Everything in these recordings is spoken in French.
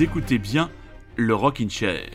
Écoutez bien le Rockin' Chair.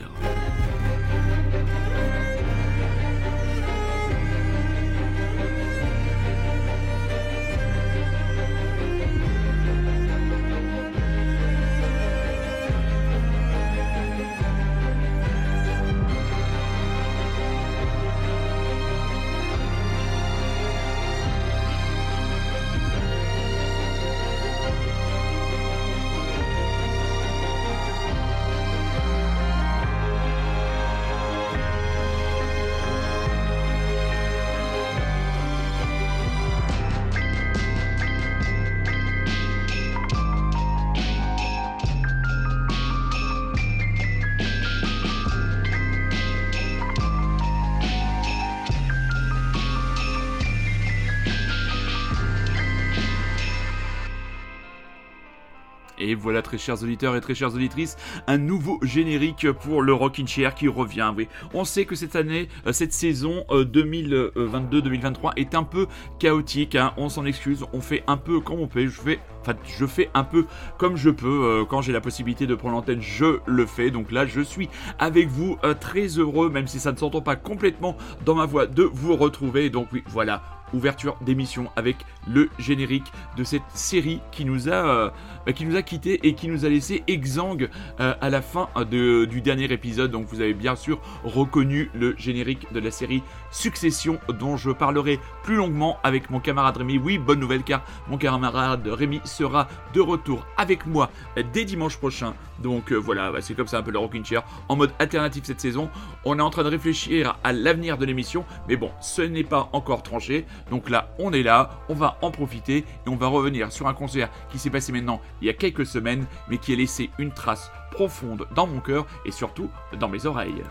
Chers auditeurs et très chères auditrices, un nouveau générique pour le Rockin' Chair qui revient. Oui, on sait que cette année, euh, cette saison 2022-2023 est un peu chaotique. hein. On s'en excuse, on fait un peu comme on peut. Je fais, enfin, je fais un peu comme je peux. Euh, Quand j'ai la possibilité de prendre l'antenne, je le fais. Donc là, je suis avec vous, euh, très heureux, même si ça ne s'entend pas complètement dans ma voix, de vous retrouver. Donc oui, voilà ouverture d'émission avec le générique de cette série qui nous a, euh, qui nous a quitté et qui nous a laissé exsangue euh, à la fin de- du dernier épisode. Donc vous avez bien sûr reconnu le générique de la série Succession dont je parlerai plus longuement avec mon camarade Rémi. Oui, bonne nouvelle car mon camarade Rémi sera de retour avec moi euh, dès dimanche prochain. Donc euh, voilà, bah, c'est comme ça un peu le Rockin' Chair en mode alternatif cette saison. On est en train de réfléchir à l'avenir de l'émission, mais bon, ce n'est pas encore tranché. Donc là, on est là, on va en profiter et on va revenir sur un concert qui s'est passé maintenant il y a quelques semaines, mais qui a laissé une trace profonde dans mon cœur et surtout dans mes oreilles.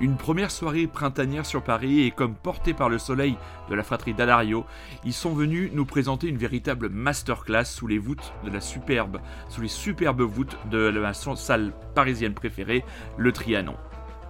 Une première soirée printanière sur Paris et comme portés par le soleil de la fratrie d'Adario, ils sont venus nous présenter une véritable masterclass sous les voûtes de la superbe, sous les superbes voûtes de ma salle parisienne préférée, le Trianon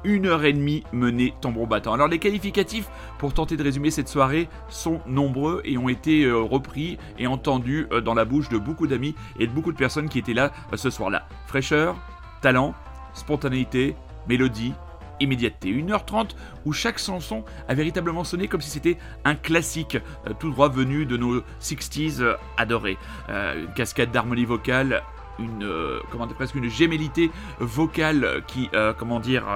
une heure et demie menée tambour battant. Alors les qualificatifs pour tenter de résumer cette soirée sont nombreux et ont été euh, repris et entendus euh, dans la bouche de beaucoup d'amis et de beaucoup de personnes qui étaient là euh, ce soir-là. Fraîcheur, talent, spontanéité, mélodie, immédiateté. 1h30 où chaque chanson a véritablement sonné comme si c'était un classique, euh, tout droit venu de nos 60s euh, adorés. Euh, une cascade d'harmonie vocale une comment presque une gémellité vocale qui comment dire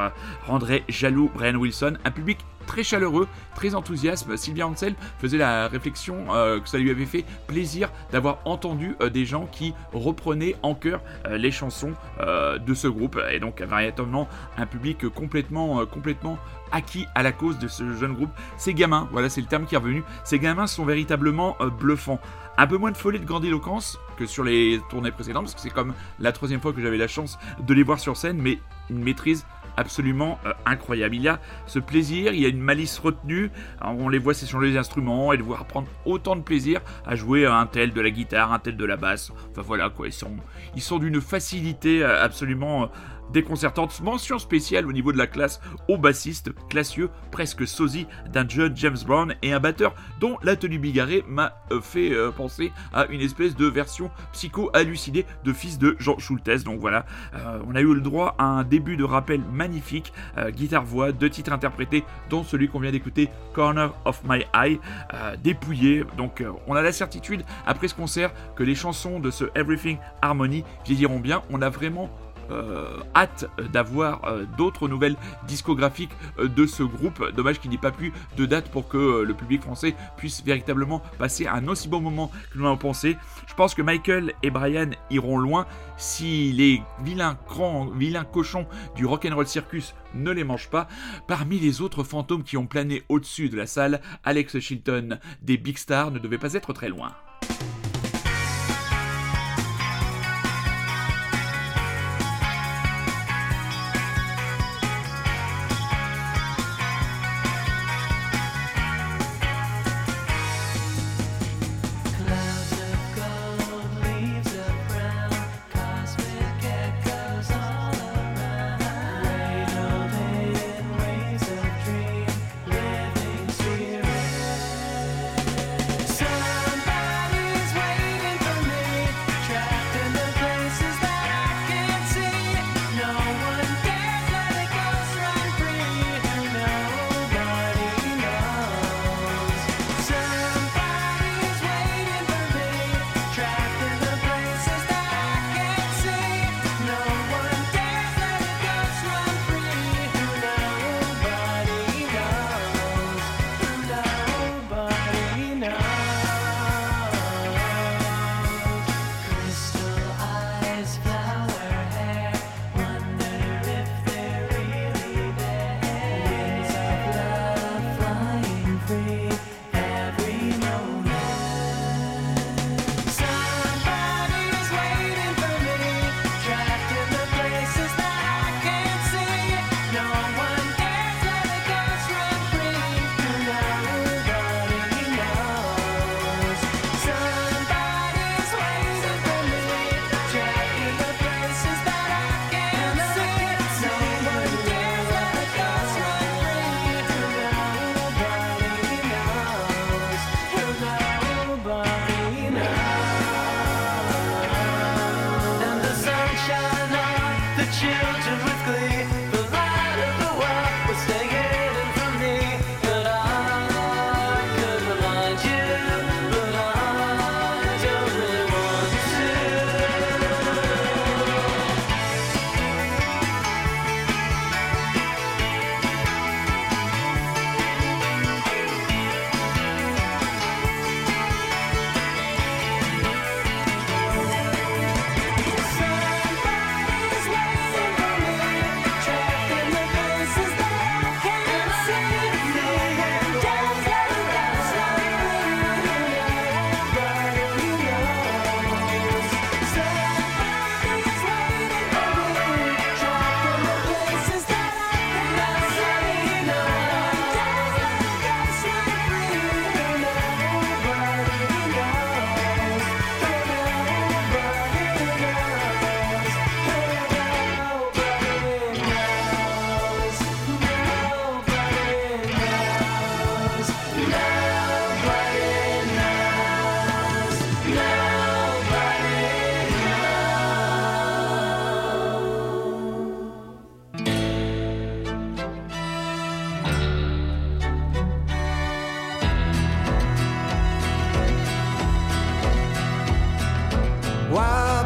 rendrait jaloux Brian Wilson un public très chaleureux, très enthousiaste. Sylvia Ansel faisait la réflexion euh, que ça lui avait fait plaisir d'avoir entendu euh, des gens qui reprenaient en chœur euh, les chansons de ce groupe. Et donc, véritablement, un public complètement, complètement acquis à la cause de ce jeune groupe. Ces gamins, voilà, c'est le terme qui est revenu, ces gamins sont véritablement bluffants. Un peu moins de folie de grandiloquence que sur les tournées précédentes, parce que c'est comme la troisième fois que j'avais la chance de les voir sur scène, mais une maîtrise absolument euh, incroyable. Il y a ce plaisir, il y a une malice retenue. On les voit s'échanger les instruments et de voir prendre autant de plaisir à jouer un tel de la guitare, un tel de la basse. Enfin voilà quoi, ils sont, ils sont d'une facilité euh, absolument euh, déconcertante. Mention spéciale au niveau de la classe au bassiste, classieux, presque sosie d'un jeune James Brown et un batteur dont la tenue bigarrée m'a euh, fait euh, penser à une espèce de version psycho-hallucinée de fils de Jean Schultes. Donc voilà, euh, on a eu le droit à un début de rappel magnifique, guitare-voix, deux titres interprétés, dont celui qu'on vient d'écouter, Corner of My Eye, dépouillé. Donc on a la certitude, après ce concert, que les chansons de ce Everything Harmony vieilliront bien. On a vraiment hâte d'avoir euh, d'autres nouvelles discographiques euh, de ce groupe. Dommage qu'il n'y ait pas plus de date pour que euh, le public français puisse véritablement passer un aussi bon moment que nous l'avons pensé. Je pense que Michael et Brian iront loin si les vilains grands, vilains cochons du Rock'n'Roll Circus ne les mangent pas. Parmi les autres fantômes qui ont plané au-dessus de la salle, Alex Chilton des Big Stars ne devait pas être très loin.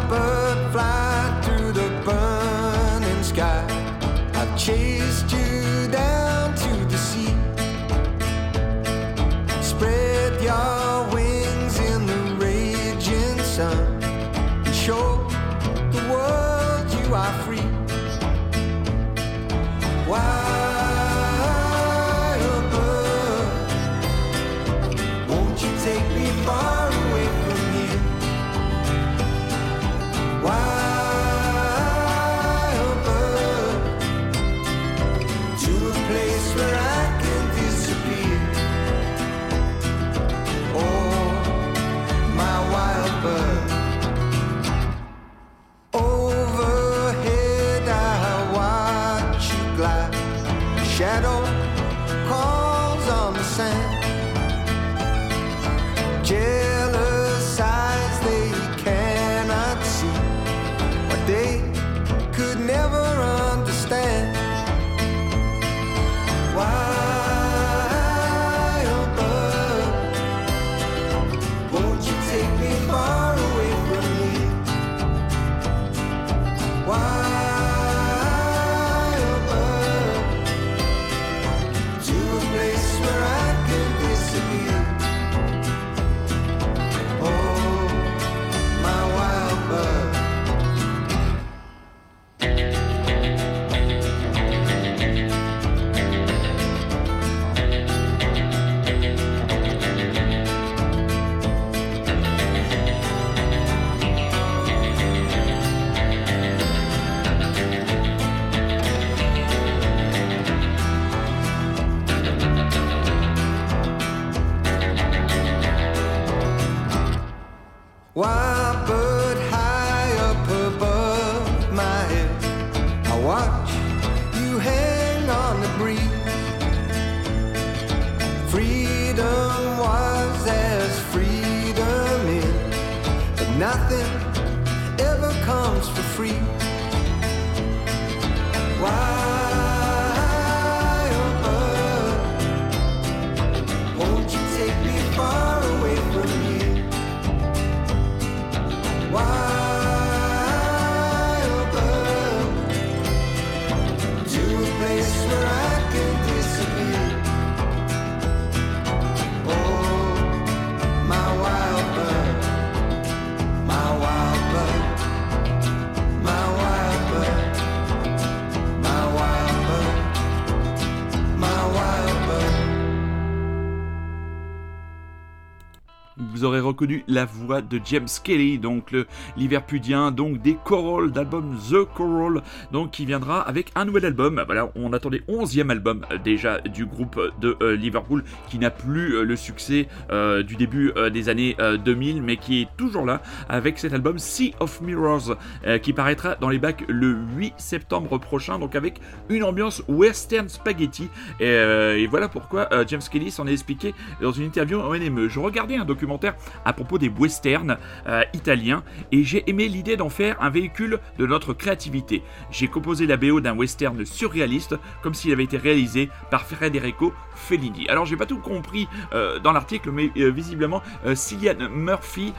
bird fly. Vous aurez reconnu la voix de James Kelly, donc le Liverpudien, donc des Coral, d'album The Coral, donc qui viendra avec un nouvel album. Voilà, on attendait 11e album euh, déjà du groupe de euh, Liverpool, qui n'a plus euh, le succès du début des années euh, 2000, mais qui est toujours là avec cet album Sea of Mirrors, qui paraîtra dans les bacs le 8 septembre prochain, donc avec une ambiance western spaghetti. Et, et voilà pourquoi James Kelly s'en est expliqué dans une interview en NME. Je regardais un documentaire à propos des westerns euh, italiens et j'ai aimé l'idée d'en faire un véhicule de notre créativité. J'ai composé la BO d'un western surréaliste comme s'il avait été réalisé par Federico Fellini. Alors j'ai pas tout compris euh, dans l'article, mais euh, visiblement Cillian Murphy,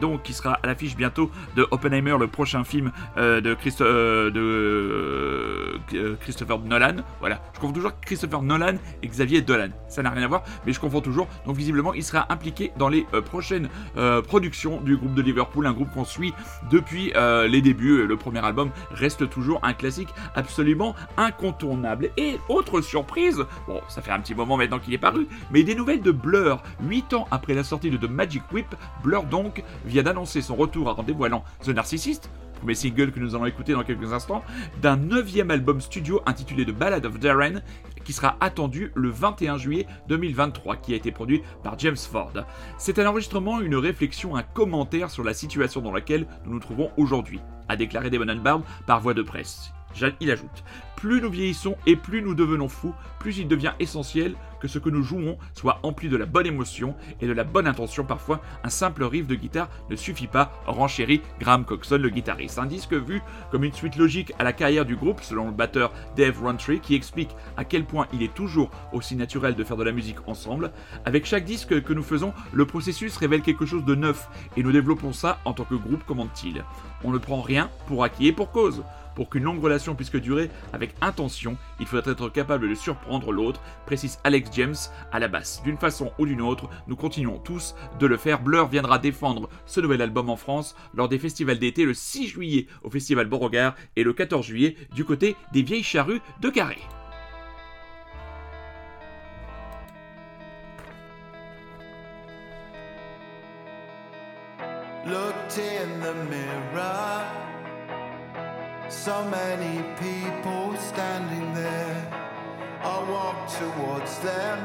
donc qui sera à l'affiche bientôt de Oppenheimer, le prochain film de, Christo- de Christopher Nolan. Voilà, je confonds toujours Christopher Nolan et Xavier Dolan. Ça n'a rien à voir, mais je confonds toujours. Donc visiblement, il sera impliqué dans les euh, prochaines euh, productions du groupe de Liverpool, un groupe qu'on suit depuis euh, les débuts. Le premier album reste toujours un classique absolument incontournable. Et autre surprise, bon, ça fait un petit moment maintenant qu'il est paru, mais des nouvelles de Blur. 8 ans après la sortie de The Magic Whip, Blur donc vient d'annoncer son retour en dévoilant The Narcissist, premier single que nous allons écouter dans quelques instants, d'un neuvième album studio intitulé The Ballad of Darren, qui sera attendu le 21 juillet 2023, qui a été produit par James Ford. C'est un enregistrement, une réflexion, un commentaire sur la situation dans laquelle nous nous trouvons aujourd'hui, a déclaré Damon Albarn par voie de presse. Il ajoute Plus nous vieillissons et plus nous devenons fous, plus il devient essentiel que ce que nous jouons soit empli de la bonne émotion et de la bonne intention. Parfois, un simple riff de guitare ne suffit pas, renchérit Graham Coxon, le guitariste. Un disque vu comme une suite logique à la carrière du groupe, selon le batteur Dave Rowntree, qui explique à quel point il est toujours aussi naturel de faire de la musique ensemble. Avec chaque disque que nous faisons, le processus révèle quelque chose de neuf et nous développons ça en tant que groupe, commente-t-il. On ne prend rien pour acquis et pour cause. Pour qu'une longue relation puisse durer avec intention, il faudrait être capable de surprendre l'autre, précise Alex James à la basse. D'une façon ou d'une autre, nous continuons tous de le faire. Blur viendra défendre ce nouvel album en France lors des festivals d'été le 6 juillet au Festival Beauregard et le 14 juillet du côté des Vieilles Charrues de Carré. So many people standing there. I walked towards them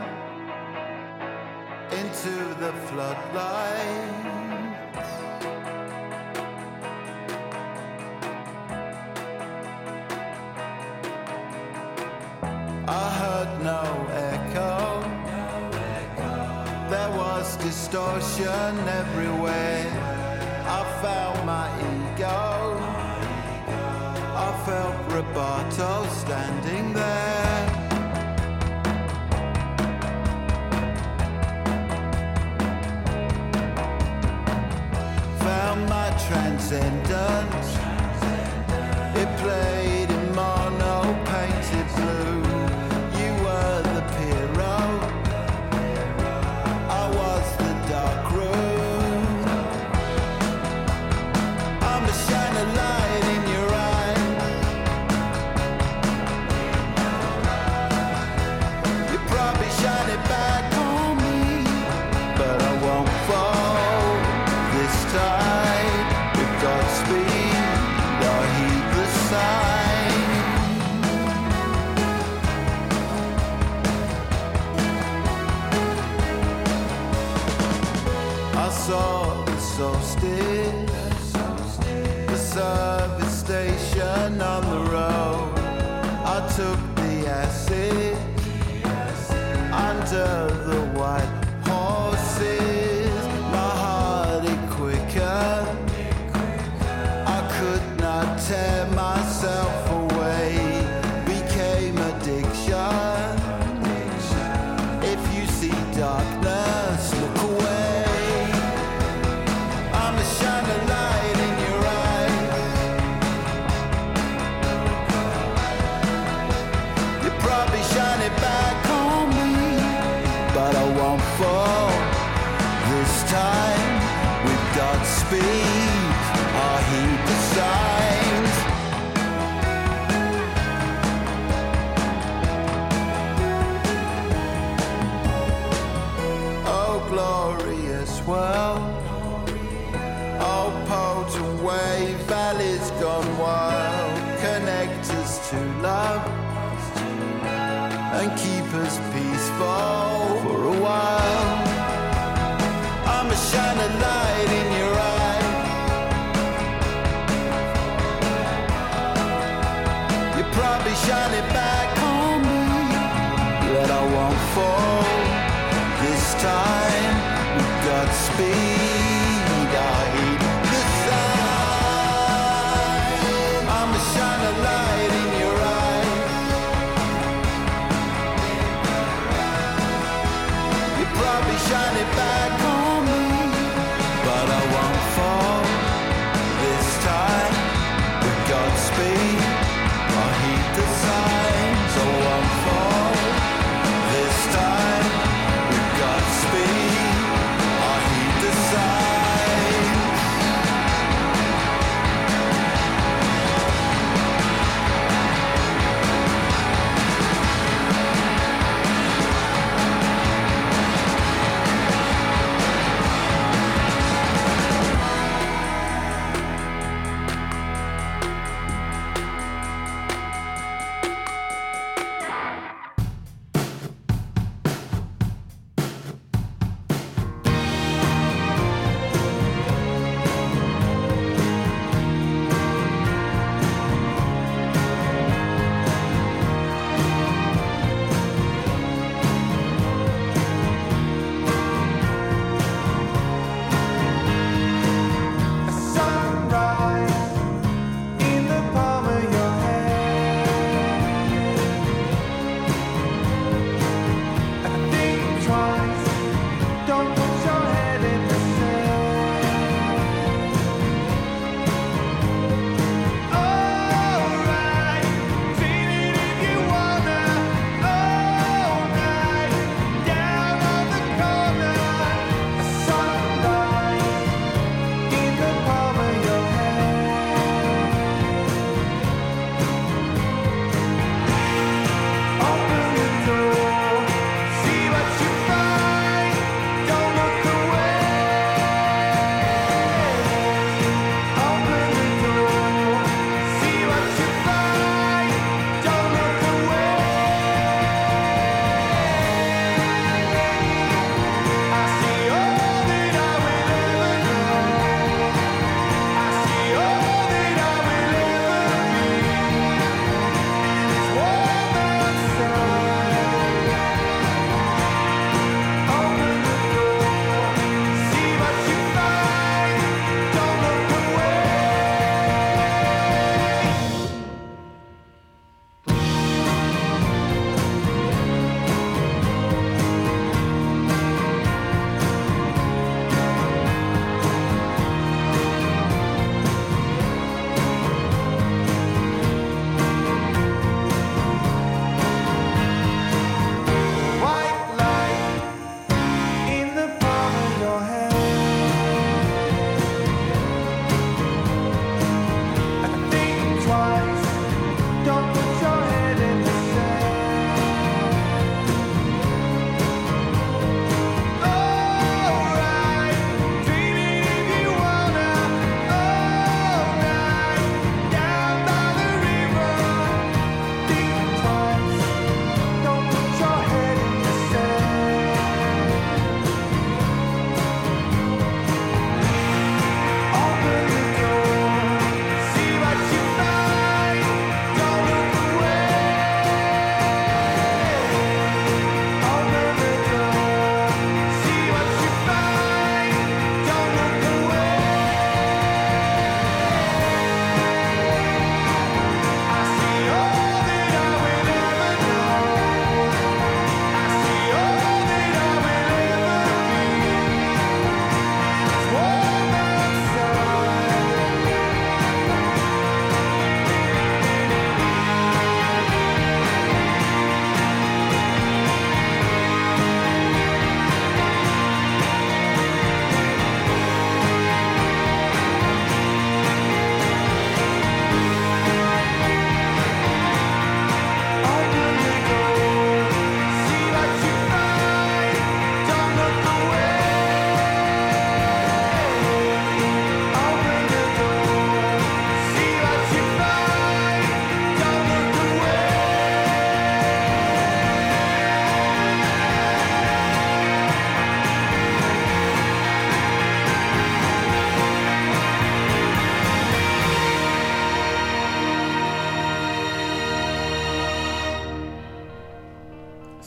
into the floodlight. I heard no echo. There was distortion everywhere. I felt my ego. bottle standing there. Found my transcendence.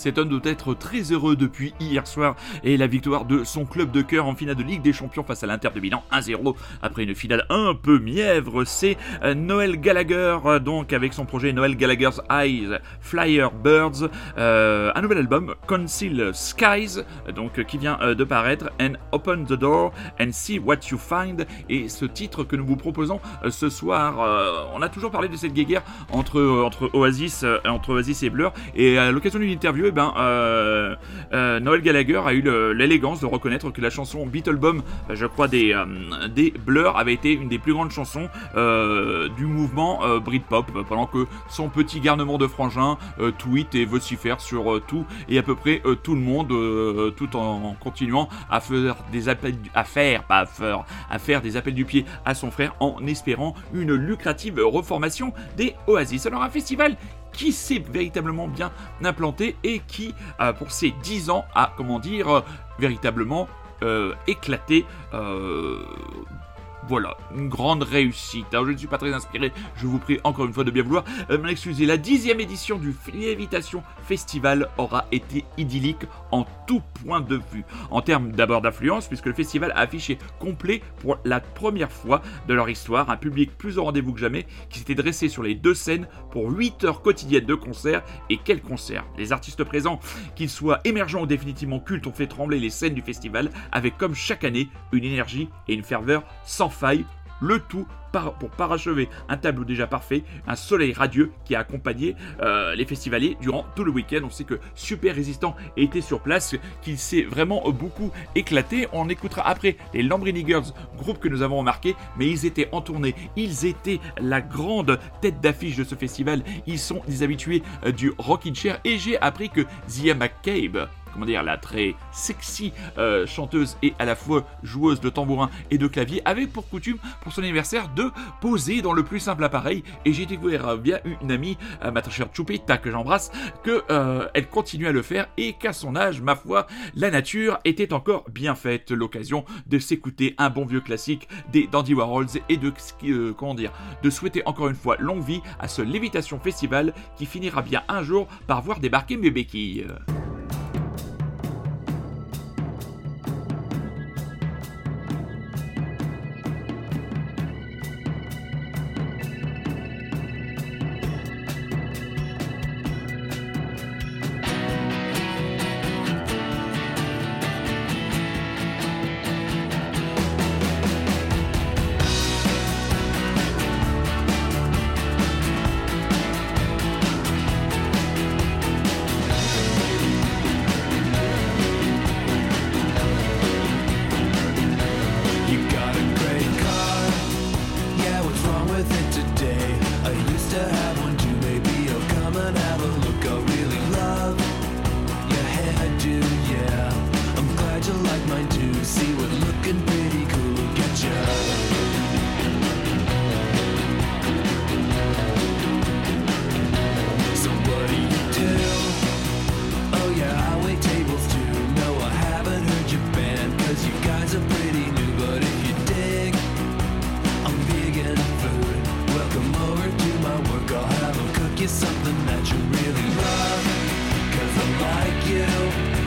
Cet homme doit être très heureux depuis hier soir et la victoire de son club de cœur en finale de Ligue des Champions face à l'Inter de Milan 1-0 après une finale un peu mièvre. C'est euh, Noël Gallagher, euh, donc avec son projet Noël Gallagher's Eyes, Flyer Birds, euh, un nouvel album, Conceal Skies, donc qui vient de paraître, and Open the Door and See What You Find. Et ce titre que nous vous proposons ce soir, on a toujours parlé de cette guéguerre entre, entre Oasis, entre Oasis et Blur, et à l'occasion d'une interview, eh ben, euh, Noël Gallagher a eu l'élégance de reconnaître que la chanson Beetlebum, euh, je crois des, des Blur, avait été une des plus grandes chansons euh, du mouvement euh, Britpop, pendant que son petit garnement de frangin euh, tweet et vocifère sur tout et à peu près tout le monde, tout en continuant à faire des appels, à faire, des appels du pied à son frère en espérant une lucrative reformation des Oasis. Alors un festival qui s'est véritablement bien implanté et qui, pour ses 10 ans, a, comment dire, véritablement éclaté. Voilà, une grande réussite. Alors je ne suis pas très inspiré, je vous prie encore une fois de bien vouloir euh, m'excuser. La dixième édition du Lévitation Festival aura été idyllique en tout point de vue. En termes d'abord d'affluence, puisque le festival a affiché complet pour la première fois de leur histoire, un public plus au rendez-vous que jamais, qui s'était dressé sur les deux scènes pour 8 heures quotidiennes de concerts. Et quels concerts Les artistes présents, qu'ils soient émergents ou définitivement cultes, ont fait trembler les scènes du festival avec comme chaque année une énergie et une ferveur sans faille, le tout pour parachever un tableau déjà parfait, un soleil radieux qui a accompagné euh, les festivaliers durant tout le week-end. On sait que Super Résistant était sur place, qu'il s'est vraiment beaucoup éclaté. On écoutera après les Lambrini Girls, groupe que nous avons remarqué, mais ils étaient en tournée, ils étaient la grande tête d'affiche de ce festival, ils sont des habitués euh, du Rockin' Chair et j'ai appris que Zia McCabe comment dire, la très sexy euh, chanteuse et à la fois joueuse de tambourin et de clavier, avait pour coutume, pour son anniversaire, de poser dans le plus simple appareil. Et j'ai découvert euh, via une amie, euh, ma très chère Chupita, que j'embrasse, que euh, continue à le faire et qu'à son âge, ma foi, la nature était encore bien faite. L'occasion de s'écouter un bon vieux classique des Dandy Warhols et de, euh, comment dire, de souhaiter encore une fois longue vie à ce Lévitation Festival qui finira bien un jour par voir débarquer mes béquilles. You, yeah,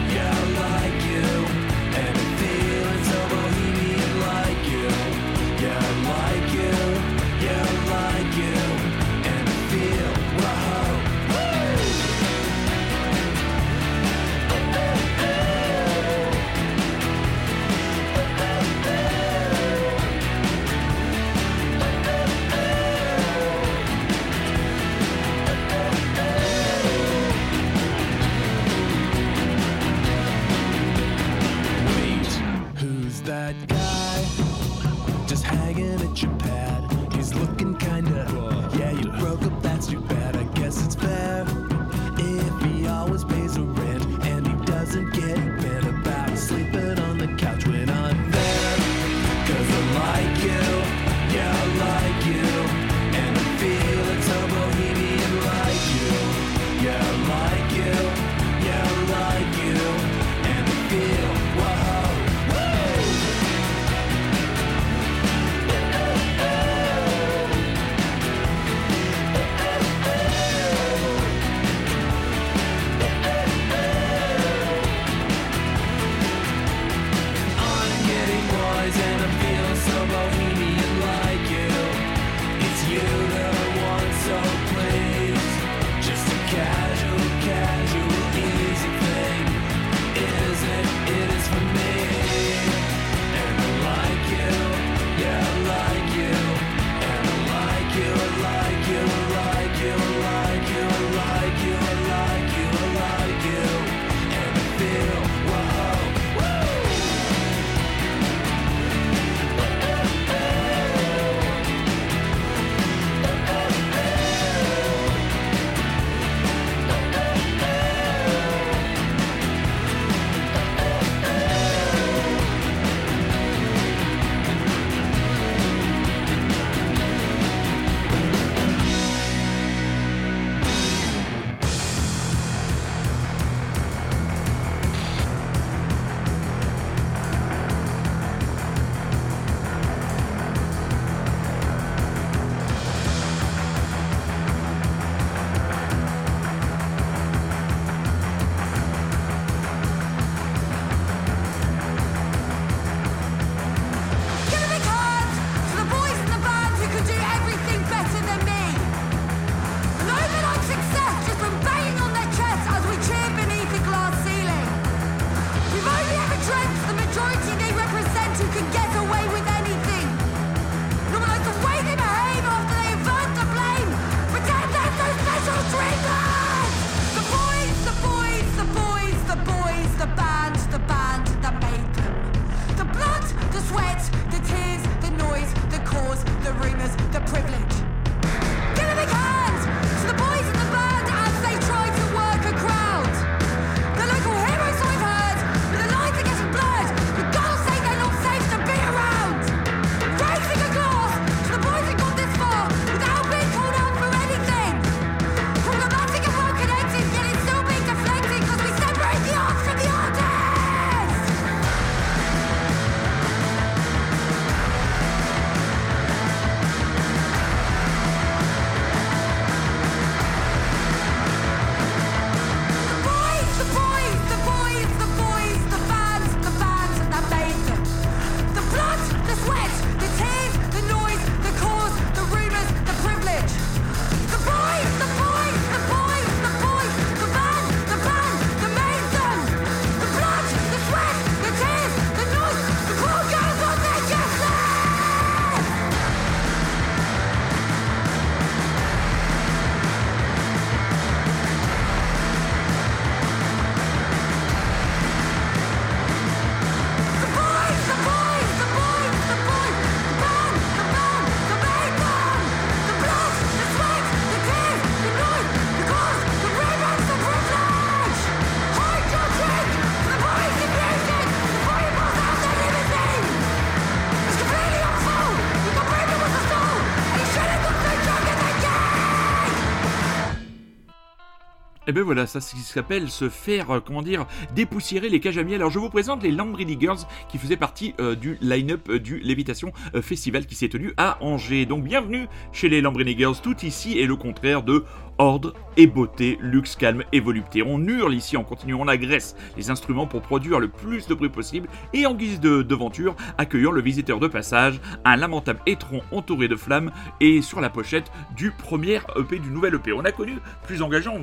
Et ben voilà, ça c'est ce qui s'appelle se faire, euh, comment dire, dépoussiérer les cages à miel. Alors je vous présente les Lambrady Girls qui faisaient partie euh, du line-up euh, du Lévitation Festival qui s'est tenu à Angers. Donc bienvenue chez les Lambrady Girls. Tout ici est le contraire de ordre et beauté, luxe, calme et volupté. On hurle ici en continuant, on agresse les instruments pour produire le plus de bruit possible et en guise de devanture, accueillant le visiteur de passage, un lamentable étron entouré de flammes et sur la pochette du premier EP du nouvel EP. On a connu plus engageant,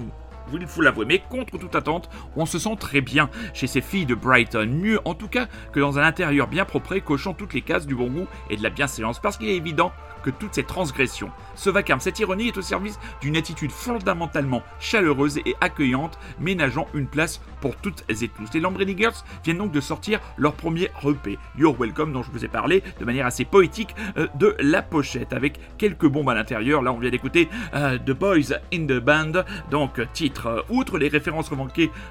il faut l'avouer, mais contre toute attente, on se sent très bien chez ces filles de Brighton, mieux en tout cas que dans un intérieur bien propre, cochant toutes les cases du bon goût et de la bienséance, parce qu'il est évident que toutes ces transgressions, ce vacarme, cette ironie est au service d'une attitude fondamentalement chaleureuse et accueillante, ménageant une place pour toutes et tous. Les Lamborghini Girls viennent donc de sortir leur premier EP, You're Welcome, dont je vous ai parlé de manière assez poétique euh, de la pochette, avec quelques bombes à l'intérieur. Là, on vient d'écouter euh, The Boys in the Band, donc titre. euh, outre les références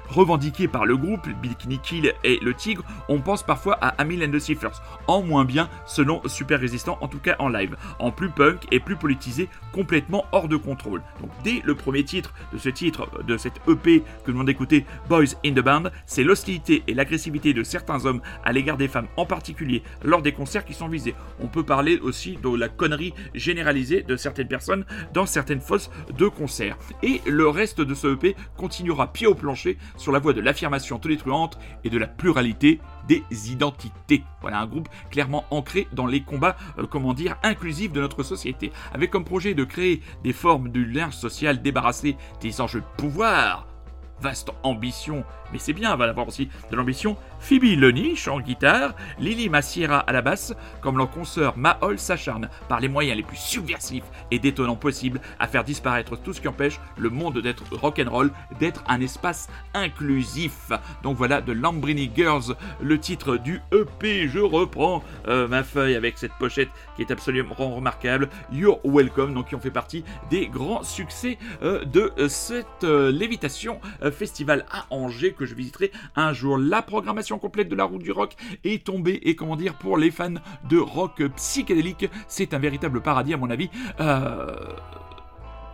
revendiquées, par le groupe, Bikini Kill et Le Tigre, on pense parfois à Amil and the Seafers, en moins bien selon Super Résistant, en tout cas en live, en plus punk et plus politisé, complètement hors de contrôle. Donc dès le premier titre de ce titre, de cette EP que nous venons d'écouter, Boys in the Band, c'est l'hostilité et l'agressivité de certains hommes à l'égard des femmes, en particulier lors des concerts qui sont visés. On peut parler aussi de la connerie généralisée de certaines personnes dans certaines fosses de concert. Et le reste de ce EP continuera pied au plancher sur la voie de l'affirmation tonitruante et de la pluralité des identités. Voilà un groupe clairement ancré dans les combats, euh, comment dire, inclusifs de notre société, avec comme projet de créer des formes du lien social débarrassé des enjeux de pouvoir. Vaste ambition, mais c'est bien, va avoir aussi de l'ambition. Phoebe Lenny, chant guitare, Lily Massiera à la basse, comme leur consoeur Mahol s'acharne par les moyens les plus subversifs et détonnants possibles à faire disparaître tout ce qui empêche le monde d'être rock'n'roll, d'être un espace inclusif. Donc voilà, de Lambrini Girls, le titre du EP. Je reprends euh, ma feuille avec cette pochette qui est absolument remarquable. You're Welcome, donc qui ont fait partie des grands succès euh, de euh, cette lévitation festival à Angers que je visiterai un jour. La programmation complète de la route du rock est tombée et comment dire pour les fans de rock psychédélique, c'est un véritable paradis à mon avis. Euh,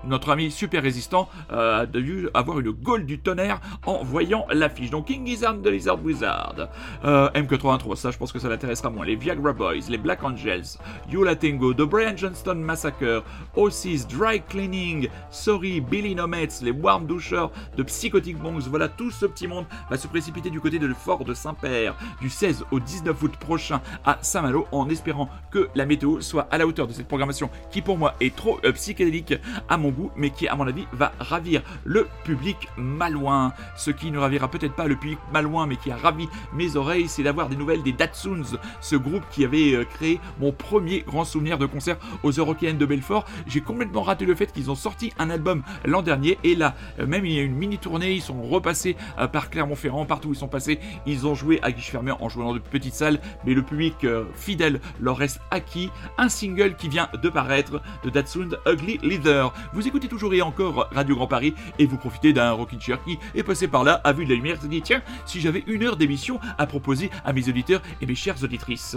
notre ami super résistant euh, a dû avoir une gaule du tonnerre en voyant l'affiche. Donc King Gizzard de Lizard Wizard, euh, M83, ça je pense que ça l'intéressera moins. Les Viagra Boys, les Black Angels, Yola Tango, The Brian Johnston Massacre, Oasis, Dry Cleaning, Sorry, Billy Nomets, les Warm Douchers de Psychotic Monks. Voilà, tout ce petit monde va se précipiter du côté de Fort de Saint-Père du 16 au 19 août prochain à Saint-Malo en espérant que la météo soit à la hauteur de cette programmation qui pour moi est trop euh, psychédélique à mon goût, mais qui à mon avis va ravir le public malouin. Ce qui ne ravira peut-être pas le public malouin, mais qui a ravi mes oreilles, c'est d'avoir des nouvelles des Datsuns, ce groupe qui avait euh, créé mon premier grand souvenir de concert aux Eurokéennes de Belfort. J'ai complètement raté le fait qu'ils ont sorti un album l'an dernier, et là, euh, même il y a une mini tournée, ils sont repassés euh, par Clermont-Ferrand, partout où ils sont passés, ils ont joué à guichet fermé en jouant dans de petites salles, mais le public fidèle leur reste acquis. Un single qui vient de paraître de Datsun Ugly Leather. Vous écoutez toujours et encore Radio Grand Paris et vous profitez d'un rocking chair qui est passé par là, a vu de la lumière, s'est dit tiens, si j'avais une heure d'émission à proposer à mes auditeurs et mes chères auditrices.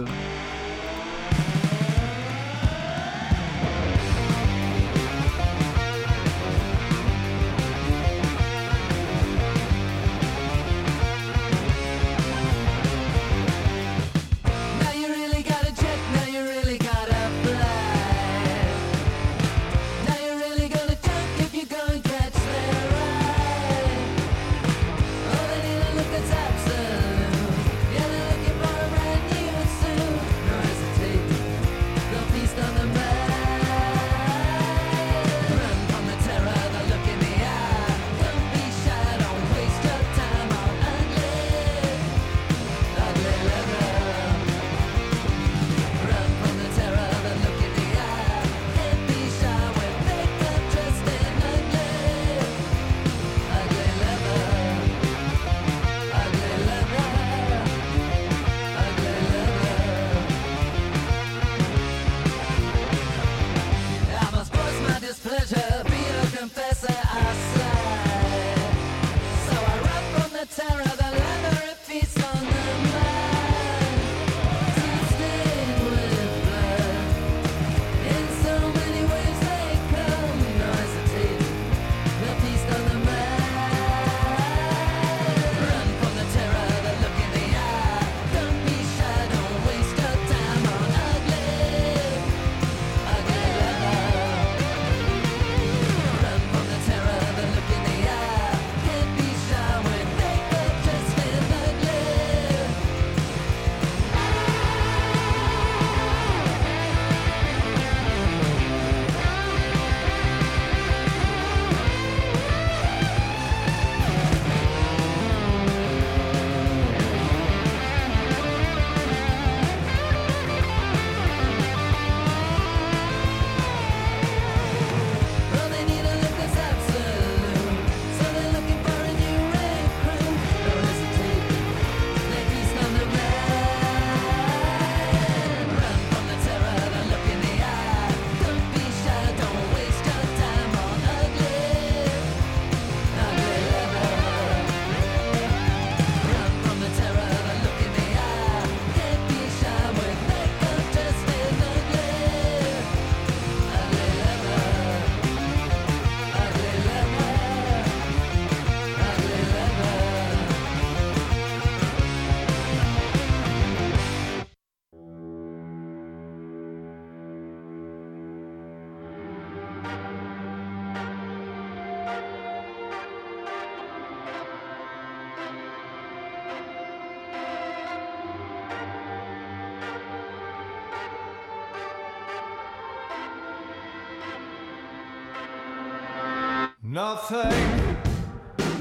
Nothing,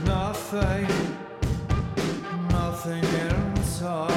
nothing, nothing inside.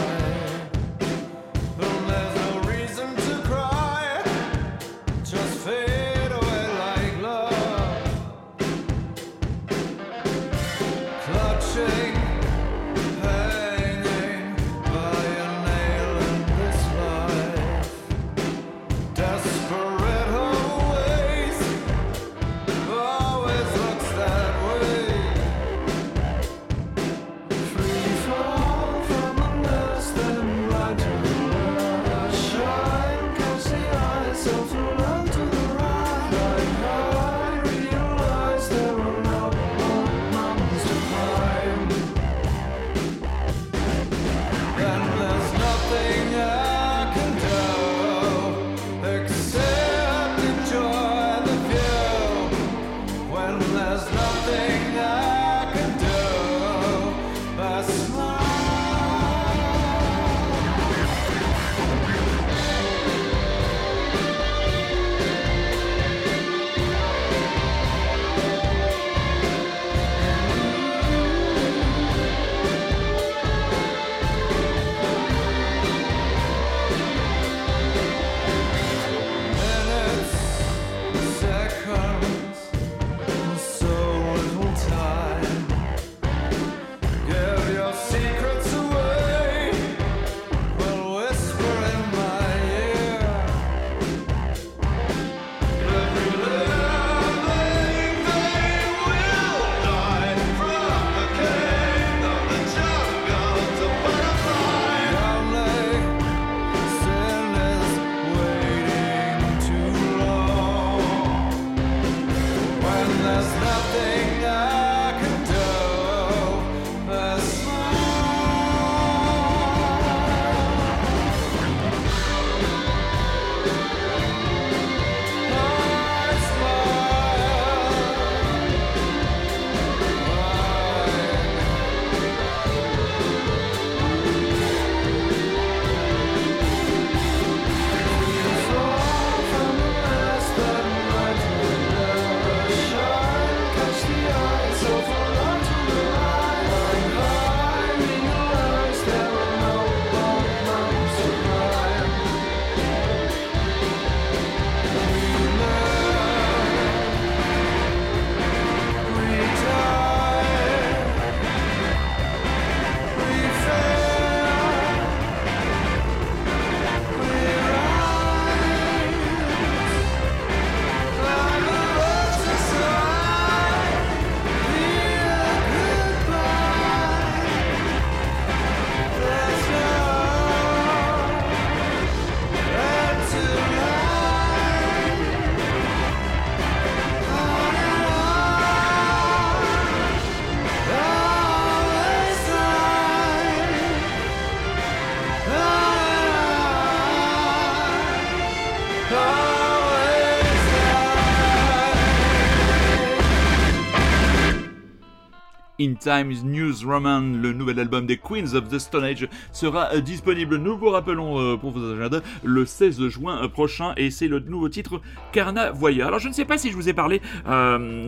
Times News Roman, le nouvel album des Queens of the Stone Age, sera euh, disponible, nous vous rappelons euh, pour vos agendas, le 16 juin euh, prochain, et c'est le nouveau titre Carna Voya. Alors je ne sais pas si je vous ai parlé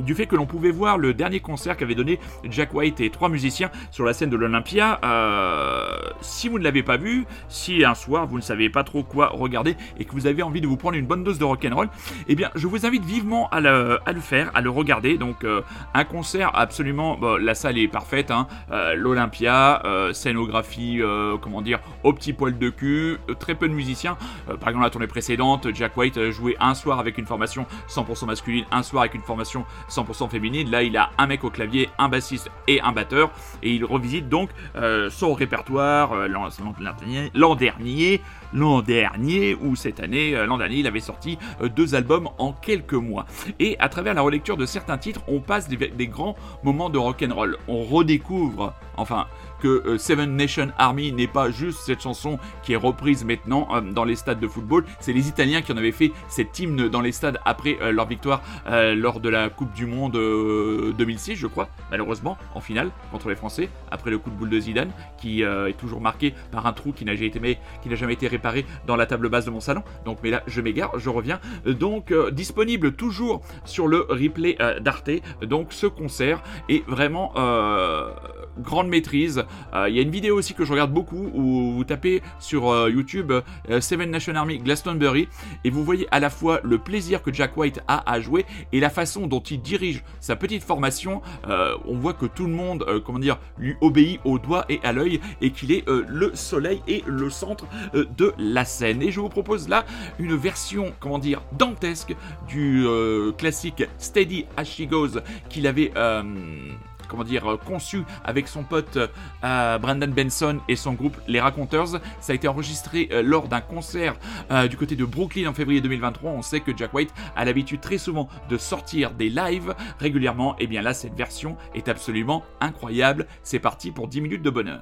du fait que l'on pouvait voir le dernier concert qu'avaient donné Jack White et trois musiciens sur la scène de l'Olympia. Si vous ne l'avez pas vu, si un soir vous ne savez pas trop quoi regarder et que vous avez envie de vous prendre une bonne dose de rock'n'roll, eh bien je vous invite vivement à le, faire, à le regarder. Donc un concert absolument, la salle est parfaite, hein, euh, l'Olympia, euh, scénographie, euh, comment dire, au petit poil de cul, très peu de musiciens. Par exemple la tournée précédente, Jack White euh, jouait un soir avec une formation 100% masculine, un soir avec une formation 100% féminine. Là il a un mec au clavier, un bassiste et un batteur, et il revisite donc son répertoire l'an dernier, l'an dernier, ou cette année, euh, l'an dernier, il avait sorti euh, deux albums en quelques mois. Et à travers la relecture de certains titres, on passe des, grands moments de rock'n'roll. On redécouvre, enfin, que euh, Seven Nation Army n'est pas juste cette chanson qui est reprise maintenant euh, dans les stades de football. C'est les Italiens qui en avaient fait cet hymne dans les stades après euh, leur victoire lors de la Coupe du Monde euh, 2006, je crois, malheureusement, en finale contre les Français, après le coup de boule de Zidane, qui est toujours marqué par un trou qui n'a jamais été, réparé dans la table basse de mon salon. Donc, mais là, je m'égare, je reviens. Donc, disponible toujours sur le replay d'Arte. Donc, ce concert est vraiment grande maîtrise. Euh, Il y a une vidéo aussi que je regarde beaucoup où vous tapez sur euh, YouTube euh, Seven Nation Army Glastonbury et vous voyez à la fois le plaisir que Jack White a à jouer et la façon dont il dirige sa petite formation. Euh, on voit que tout le monde, euh, comment dire, lui obéit au doigt et à l'œil et qu'il est euh, le soleil et le centre euh, de la scène. Et je vous propose là une version, comment dire, dantesque du euh, classique Steady As She Goes qu'il avait. euh, comment dire, euh, conçu avec son pote euh, Brandon Benson et son groupe Les Raconteurs. Ça a été enregistré euh, lors d'un concert du côté de Brooklyn en février 2023. On sait que Jack White a l'habitude très souvent de sortir des lives régulièrement. Et bien là, cette version est absolument incroyable. C'est parti pour 10 minutes de bonheur.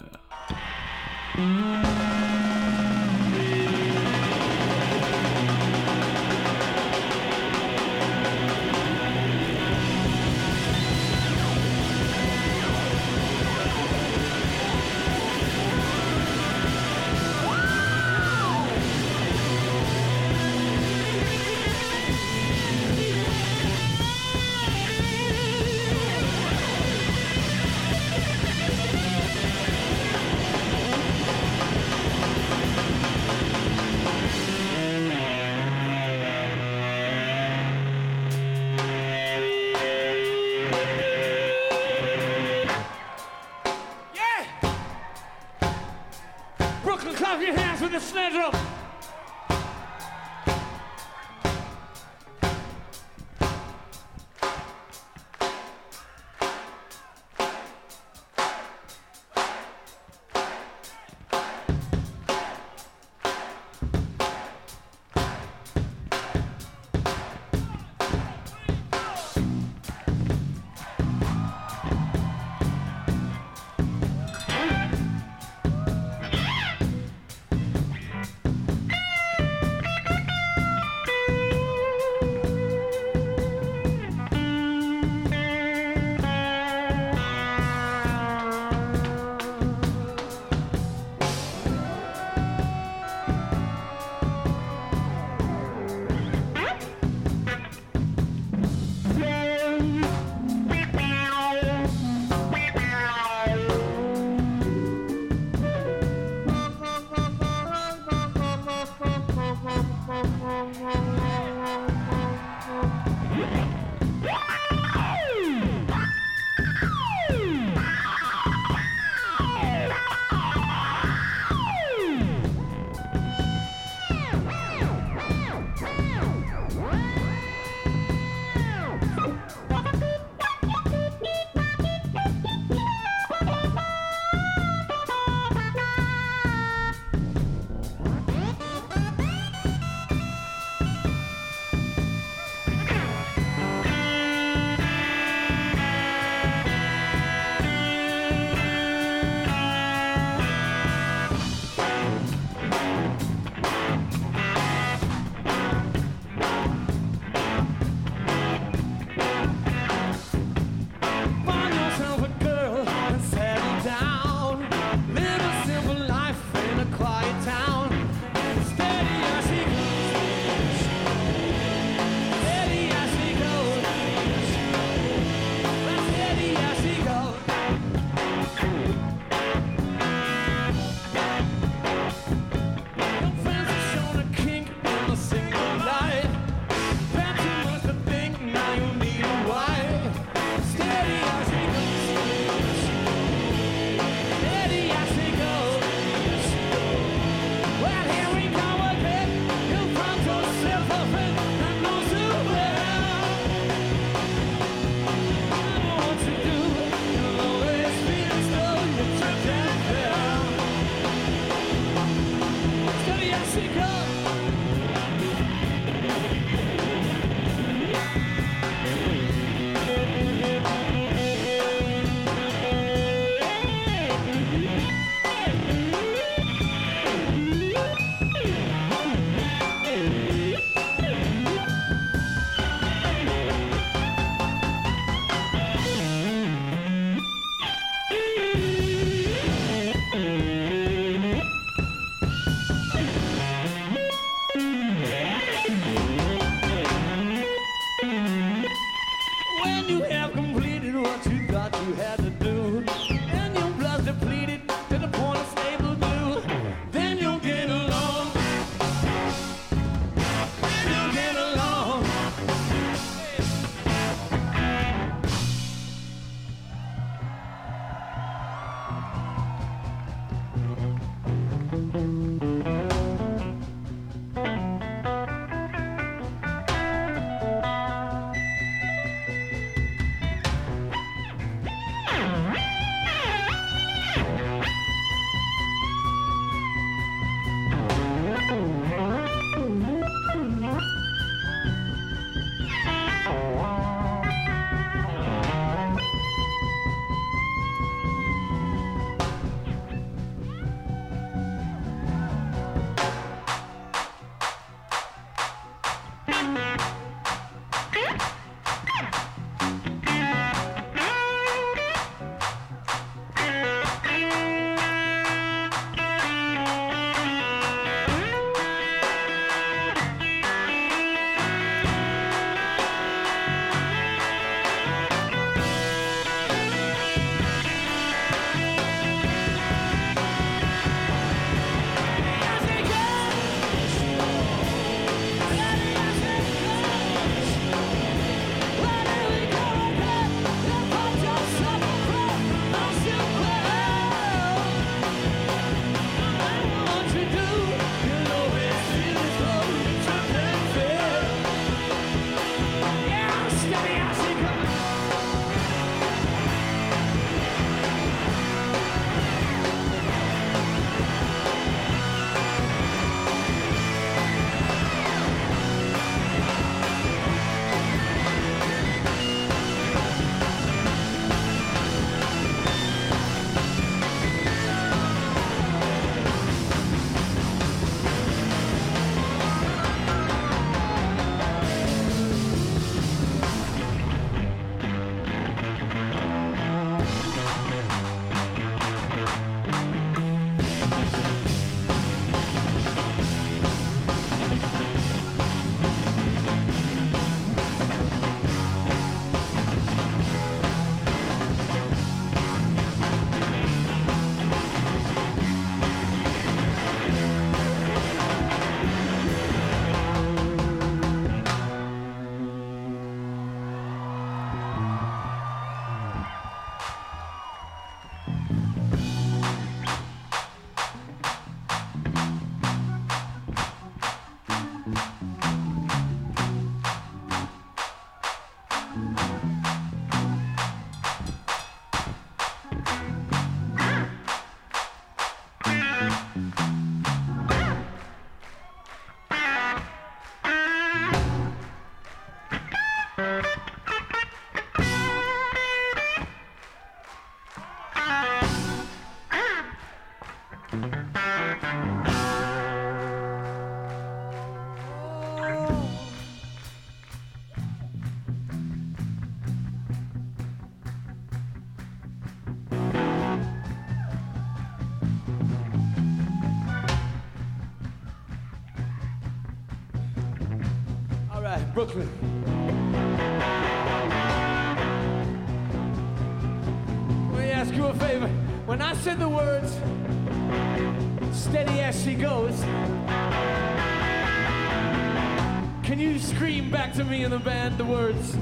Can you scream back to me in the band the words,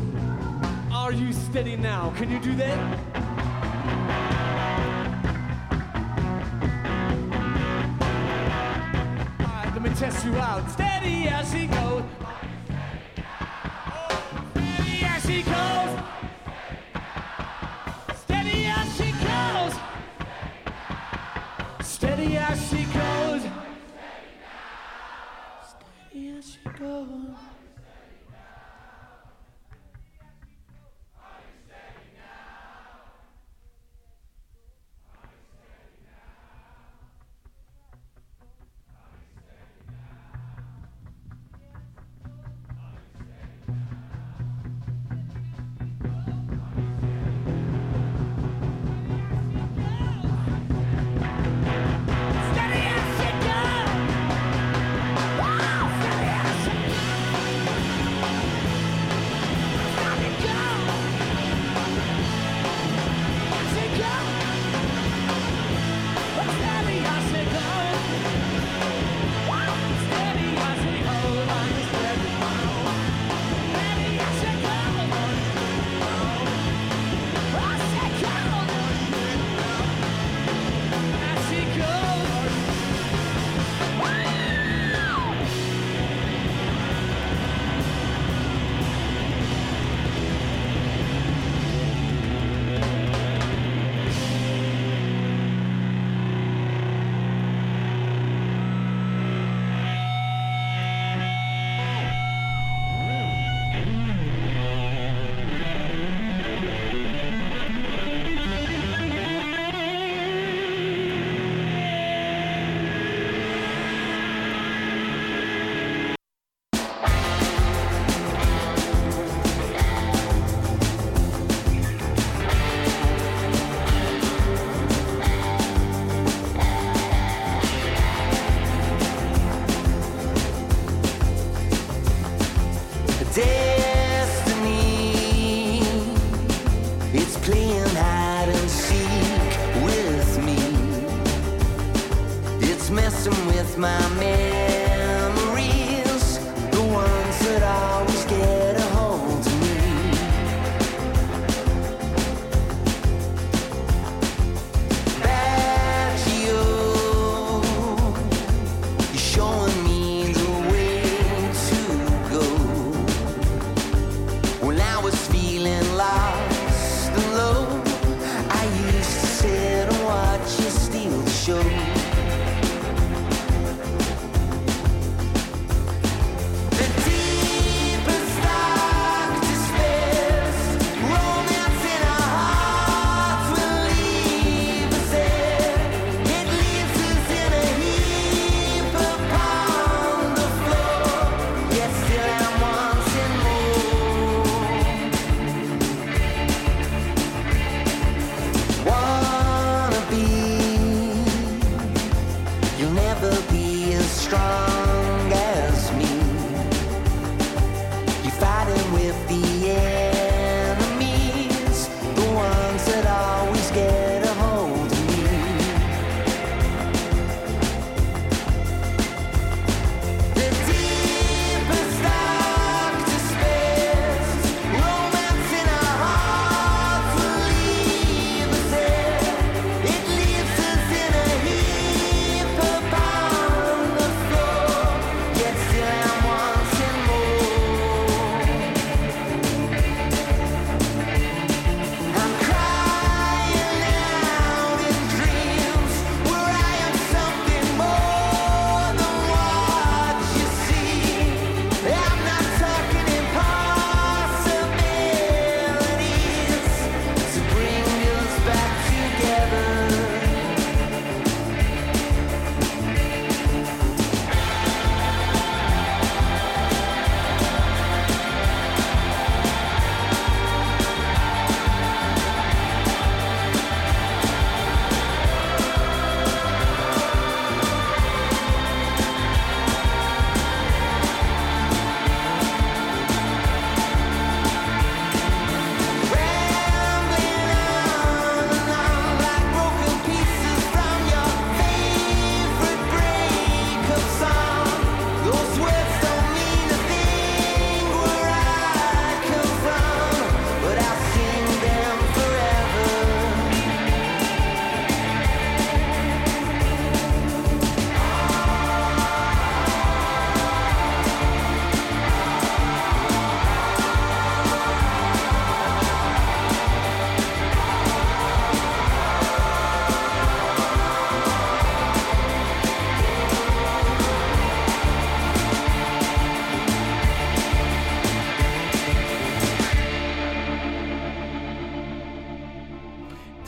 Are you steady now? Can you do that? Let me test you out. Stay go on.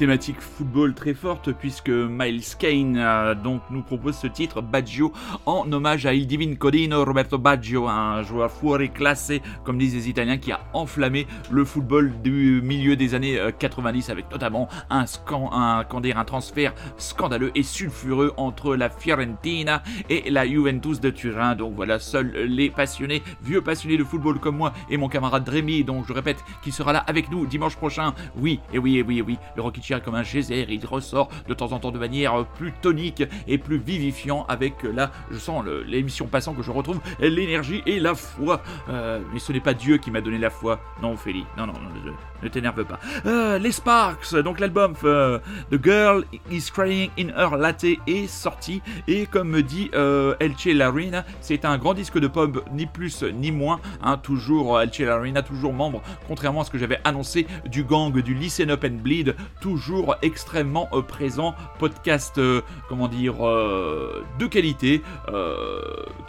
Thématique football très forte puisque Miles Kane euh, donc nous propose ce titre Baggio en hommage à Il Divin Codino Roberto Baggio, un joueur fuori classé comme disent les Italiens qui a enflammé le football du milieu des années euh, 90 avec notamment un, scan, un, un transfert scandaleux et sulfureux entre la Fiorentina et la Juventus de Turin. Donc voilà, seuls les passionnés, vieux passionnés de football comme moi et mon camarade Rémi, donc je répète, qui sera là avec nous dimanche prochain. Oui, et oui, et oui, et oui, le Rocky Comme un geyser, il ressort de temps en temps de manière plus tonique et plus vivifiant avec euh, là, je sens l'émission passant que je retrouve l'énergie et la foi. Euh, mais ce n'est pas Dieu qui m'a donné la foi. Non, Ophélie, non, non, non, ne, ne t'énerve pas. Euh, les Sparks, donc l'album euh, The Girl is Crying in Her Latte est sorti et comme me dit euh, Elche Larina, c'est un grand disque de pop, ni plus ni moins. hein, toujours euh, Elche Larina, toujours membre, contrairement à ce que j'avais annoncé du gang du Listen Up and Bleed, toujours extrêmement euh, présent. Podcast, euh, comment dire, euh, de qualité,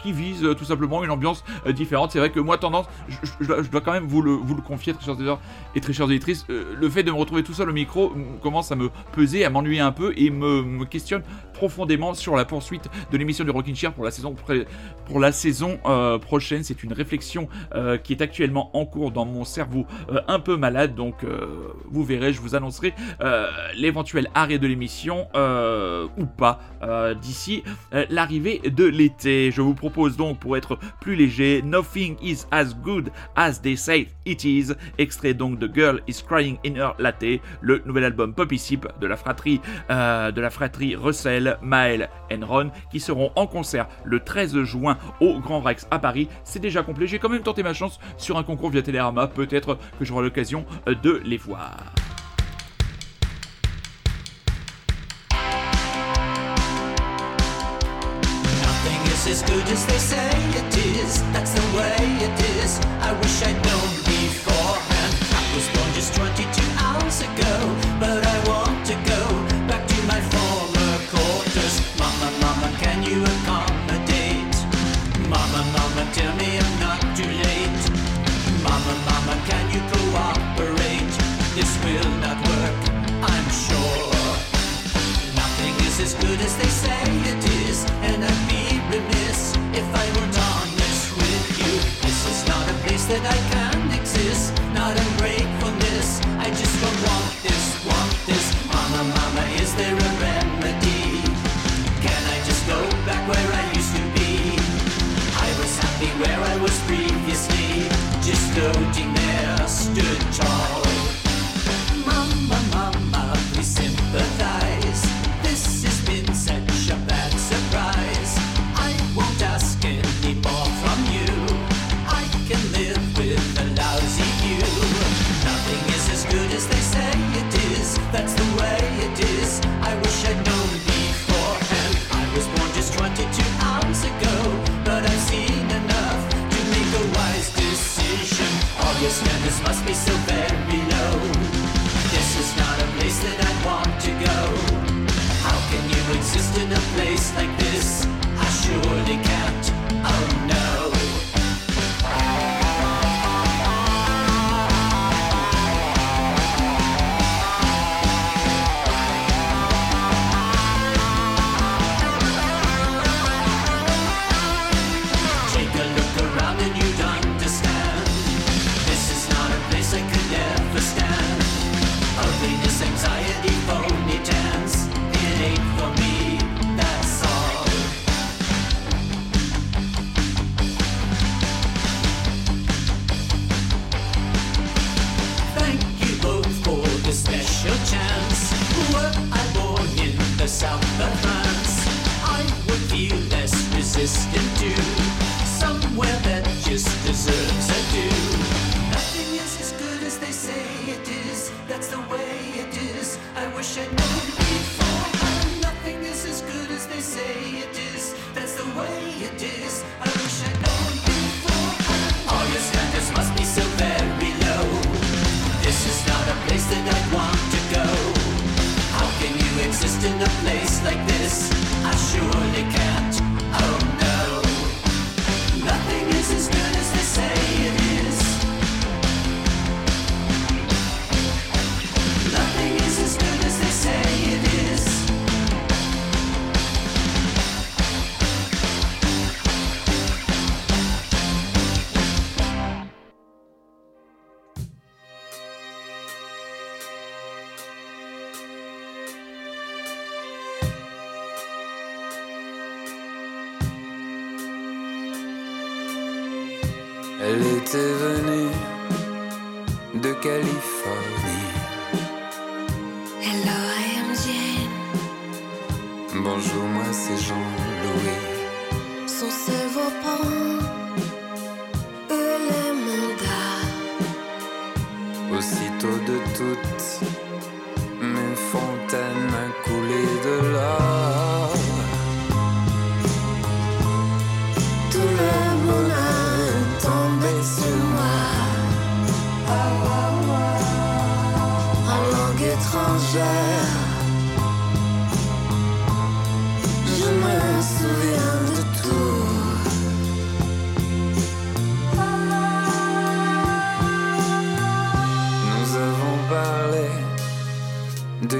qui vise tout simplement une ambiance différente. C'est vrai que moi, tendance, je, dois, quand même vous le, vous le confier, très chers auditeurs et très chères auditrices, le fait de me retrouver tout seul au micro mm, commence à me peser, à m'ennuyer un peu et me, me questionne profondément sur la poursuite de l'émission du Rockin' Chair pour la saison, pour la saison euh, prochaine. C'est une réflexion euh, qui est actuellement en cours dans mon cerveau euh, un peu malade, donc vous verrez, je vous annoncerai l'éventuel arrêt de l'émission ou pas d'ici l'arrivée de l'été. Je vous propose donc pour être plus léger Nothing is as good as they say it is, extrait donc de Girl is Crying in Her Latte, le nouvel album Poppy Sip de la fratrie de la fratrie Russell, Maël et Ron qui seront en concert le 13 juin au Grand Rex à Paris. C'est déjà complet. J'ai quand même tenté ma chance sur un concours via Télérama. Peut-être que j'aurai l'occasion euh, de les voir. As good as they say it is, and I'd be remiss if I weren't honest with you. This is not a place that I can exist, not ungratefulness. I just don't want this, want this. Mama, mama, is there a remedy? Can I just go back where I used to be? I was happy where I was previously, just floating there, stood tall.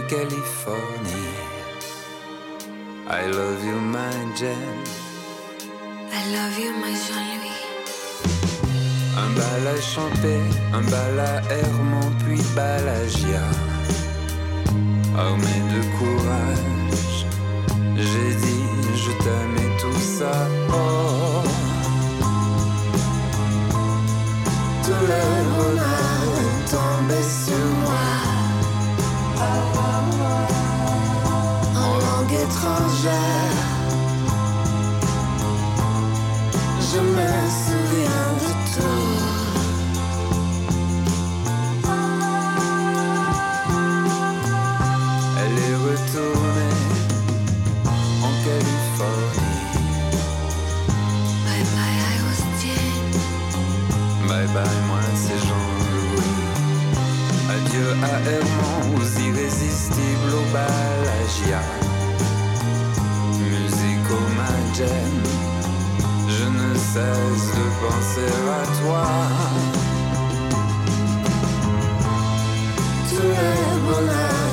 Californie. I love you, my Jen. I love you, my Jean-Louis. Un bal à chanter, un bal à Hermont, puis bal à Gia. armé de courage. J'ai dit je t'aime et tout ça. Oh. Tous les étrangère. Je me souviens de tout. Elle est retournée en Californie. Bye bye, I was Jane. Bye bye, moi c'est Jean-Louis. Adieu à Herman, aux irrésistibles au Balagia. Magen, je ne cesse de penser à toi. Tous les bonheurs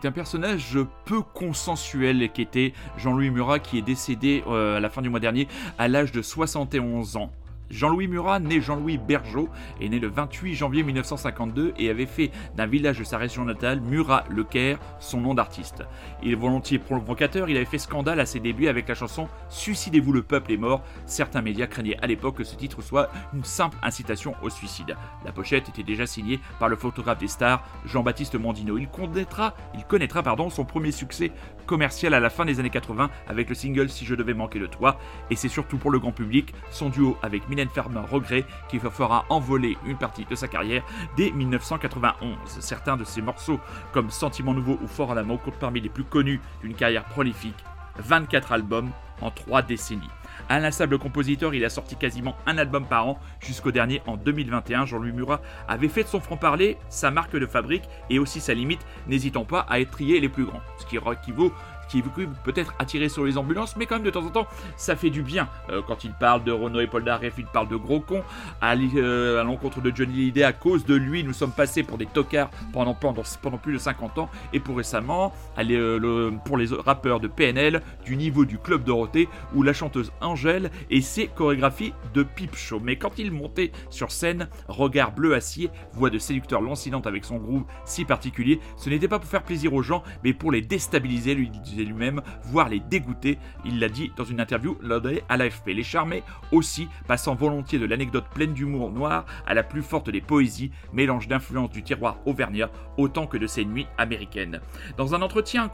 C'est un personnage peu consensuel qu'était Jean-Louis Murat qui est décédé euh, à la fin du mois dernier à l'âge de 71 ans. Jean-Louis Murat, né Jean-Louis Bergeau, est né le 28 janvier 1952 et avait fait d'un village de sa région natale, Murat-le-Caire, son nom d'artiste. Il est volontiers provocateur, il avait fait scandale à ses débuts avec la chanson Suicidez-vous, le peuple est mort. Certains médias craignaient à l'époque que ce titre soit une simple incitation au suicide. La pochette était déjà signée par le photographe des stars, Jean-Baptiste Mondino. Il connaîtra, il connaîtra pardon, son premier succès commercial à la fin des années 80 avec le single Si je devais manquer de toi. Et c'est surtout pour le grand public son duo avec Farmer Regret qui fera envoler une partie de sa carrière dès 1991. Certains de ses morceaux comme Sentiment Nouveau ou Fort à l'amour comptent parmi les plus connus d'une carrière prolifique. 24 albums en 3 décennies. Inlassable compositeur, il a sorti quasiment un album par an jusqu'au dernier en 2021. Jean-Louis Murat avait fait de son franc-parler sa marque de fabrique et aussi sa limite, n'hésitant pas à étrier les plus grands. Ce qui équivaut qui peut-être attirer sur les ambulances, mais quand même de temps en temps, ça fait du bien. Euh, quand il parle de Renaud et Paul il parle de gros cons. Euh, à l'encontre de Johnny Hallyday, à cause de lui, nous sommes passés pour des tocards pendant, plus de 50 ans. Et pour récemment, euh, pour les rappeurs de PNL, du niveau du Club Dorothée, ou la chanteuse Angèle et ses chorégraphies de pipe show. Mais quand il montait sur scène, regard bleu acier, voix de séducteur lancinante avec son groove si particulier, ce n'était pas pour faire plaisir aux gens, mais pour les déstabiliser, lui lui-même, voire les dégoûter. Il l'a dit dans une interview donnée à l'AFP. Les charmer aussi, passant volontiers de l'anecdote pleine d'humour noir à la plus forte des poésies, mélange d'influence du tiroir auvergnat autant que de ses nuits américaines. Dans un entretien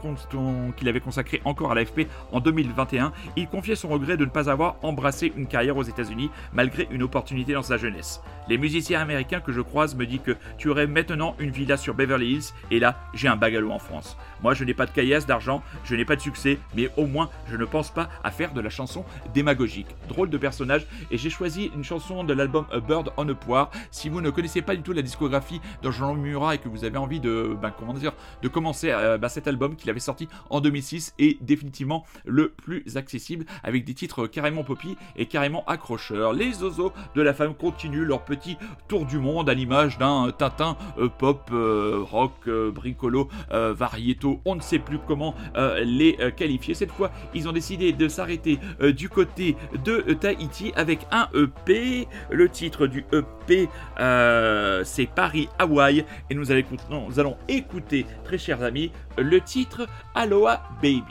qu'il avait consacré encore à l'AFP en 2021, il confiait son regret de ne pas avoir embrassé une carrière aux États-Unis malgré une opportunité dans sa jeunesse. Les musiciens américains que je croise me disent que tu aurais maintenant une villa sur Beverly Hills et là j'ai un bagalo en France. Moi je n'ai pas de caillasse d'argent, je n'ai pas de succès, mais au moins je ne pense pas à faire de la chanson démagogique. Drôle de personnage et j'ai choisi une chanson de l'album Bird on a Poire. Si vous ne connaissez pas du tout la discographie de Jean-Louis Murat et que vous avez envie de, ben, comment dire, de commencer euh, ben, cet album qu'il avait sorti en 2006 est définitivement le plus accessible avec des titres carrément poppy et carrément accrocheurs. Les zozos de la femme continuent leur petit tour du monde à l'image d'un Tintin euh, pop, euh, rock, bricolo, variéto on ne sait plus comment euh, les euh, qualifier. Cette fois, ils ont décidé de s'arrêter euh, du côté de Tahiti avec un EP. Le titre du EP, c'est Paris, Hawaï. Et nous allons, nous allons écouter, très chers amis, le titre Aloha Baby.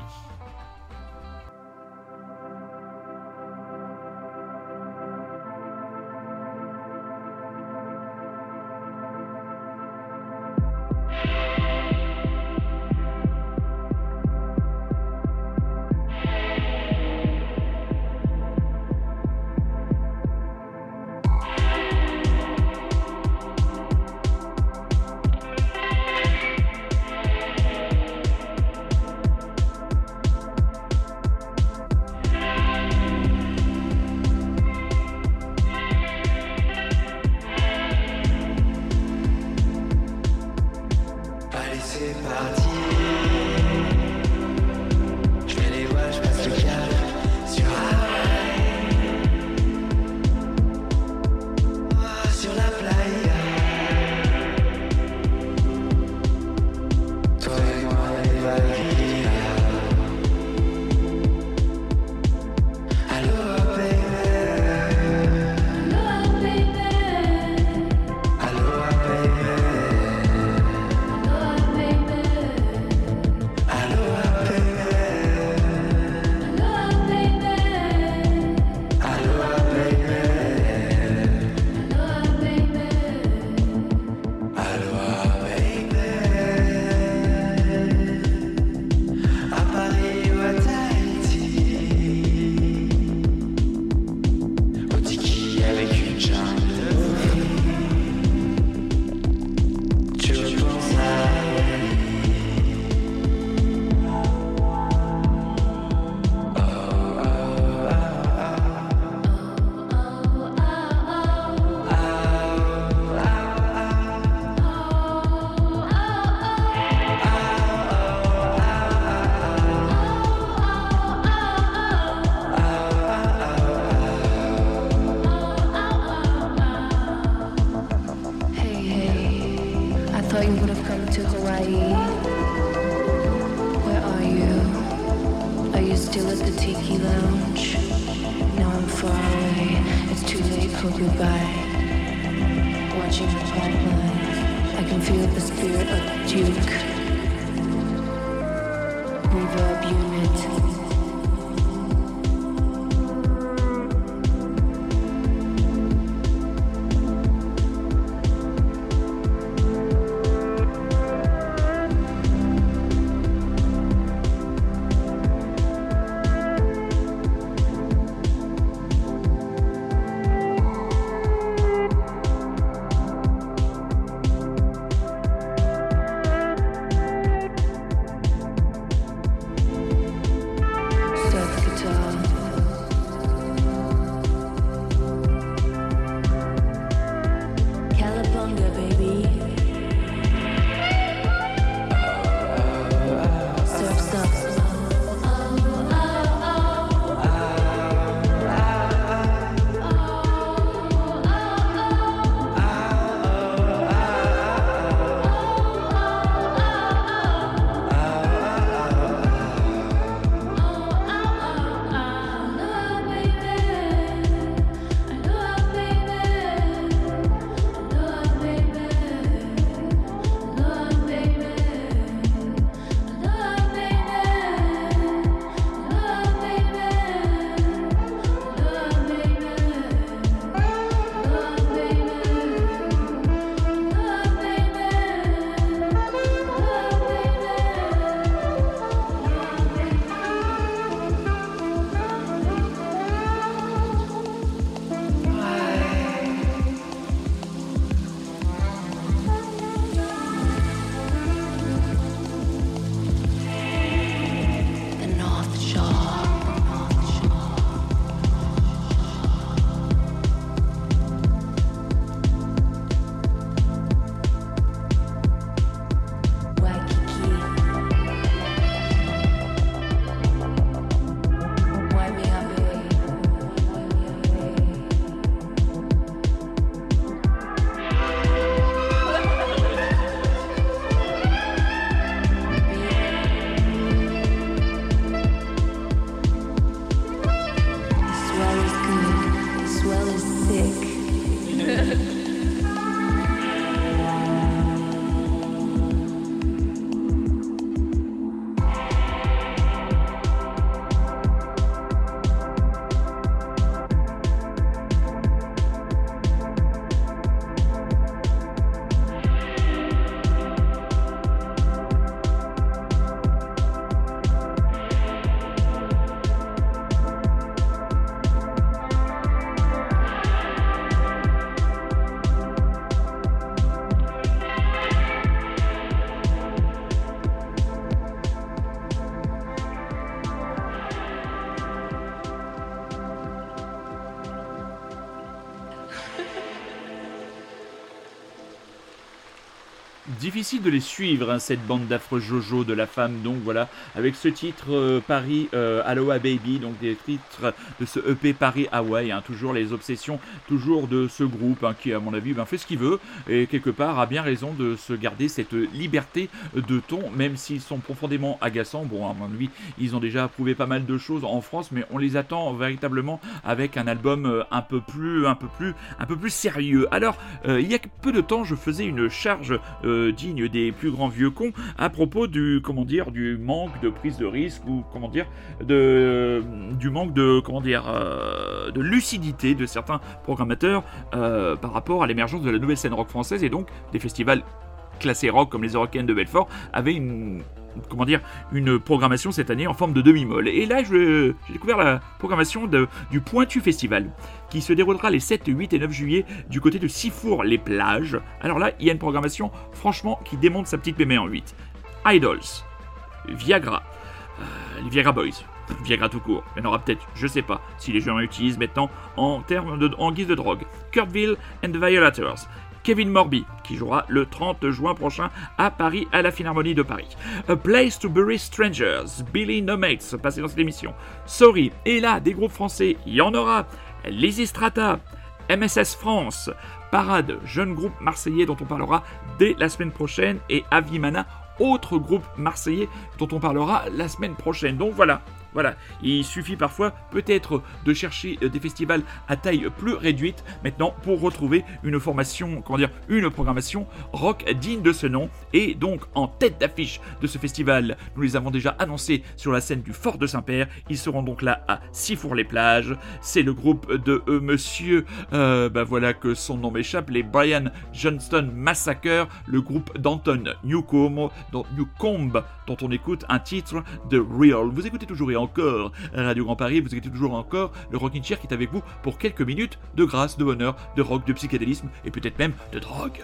Difficile de les suivre, hein, cette bande d'affreux Jojo de la femme. Donc voilà, avec ce titre euh, Paris euh, Aloha Baby, donc des titres de ce EP Paris Hawaii, hein, toujours les obsessions, toujours de ce groupe hein, qui, à mon avis, ben, fait ce qu'il veut et quelque part a bien raison de se garder cette liberté de ton, même s'ils sont profondément agaçants. Bon, à mon avis, ils ont déjà prouvé pas mal de choses en France, mais on les attend véritablement avec un album euh, un peu plus, un peu plus, un peu plus sérieux. Alors, il y a peu de temps, je faisais une charge euh, des plus grands vieux cons à propos du, comment dire, du manque de prise de risque ou comment dire, de, du manque de, comment dire, euh, de lucidité de certains programmateurs euh, par rapport à l'émergence de la nouvelle scène rock française. Et donc des festivals classés rock comme les Eurocaines de Belfort avaient une comment dire une programmation cette année en forme de demi-molle. Et là, j'ai découvert la programmation de- du Pointu Festival qui se déroulera les 7, 8 et 9 juillet du côté de Sifour-les-Plages. Alors là, il y a une programmation franchement qui démonte sa petite mémé en 8. Idols, Viagra, euh, les Viagra Boys, Viagra tout court, il y en aura peut-être, je sais pas, si les gens l'utilisent maintenant en, termes de, en guise de drogue. Kurtville and the Violators, Kevin Morby, qui jouera le 30 juin prochain à Paris, à la Philharmonie de Paris. A Place to Bury Strangers, Billy No Mates, passé dans cette émission. Sorry, et là, des groupes français, il y en aura. Lizzy Strata, MSS France, Parade, jeune groupe marseillais dont on parlera dès la semaine prochaine, et Avimana, autre groupe marseillais dont on parlera la semaine prochaine. Donc voilà, voilà, il suffit parfois peut-être de chercher euh, des festivals à taille plus réduite maintenant pour retrouver une formation, comment dire, une programmation rock digne de ce nom. Et donc en tête d'affiche de ce festival, nous les avons déjà annoncés sur la scène du Fort de Saint-Père. Ils seront donc là à Sifour-les-Plages. C'est le groupe de euh, Monsieur, euh, bah voilà que son nom m'échappe, les Brian Johnston Massacre, le groupe d'Anton Newcomb, dont, dont on écoute un titre de Real. Vous écoutez toujours et Radio Grand Paris, vous écoutez toujours encore le Rockin' Chair qui est avec vous pour quelques minutes de grâce, de bonheur, de rock, de psychédélisme et peut-être même de drogue.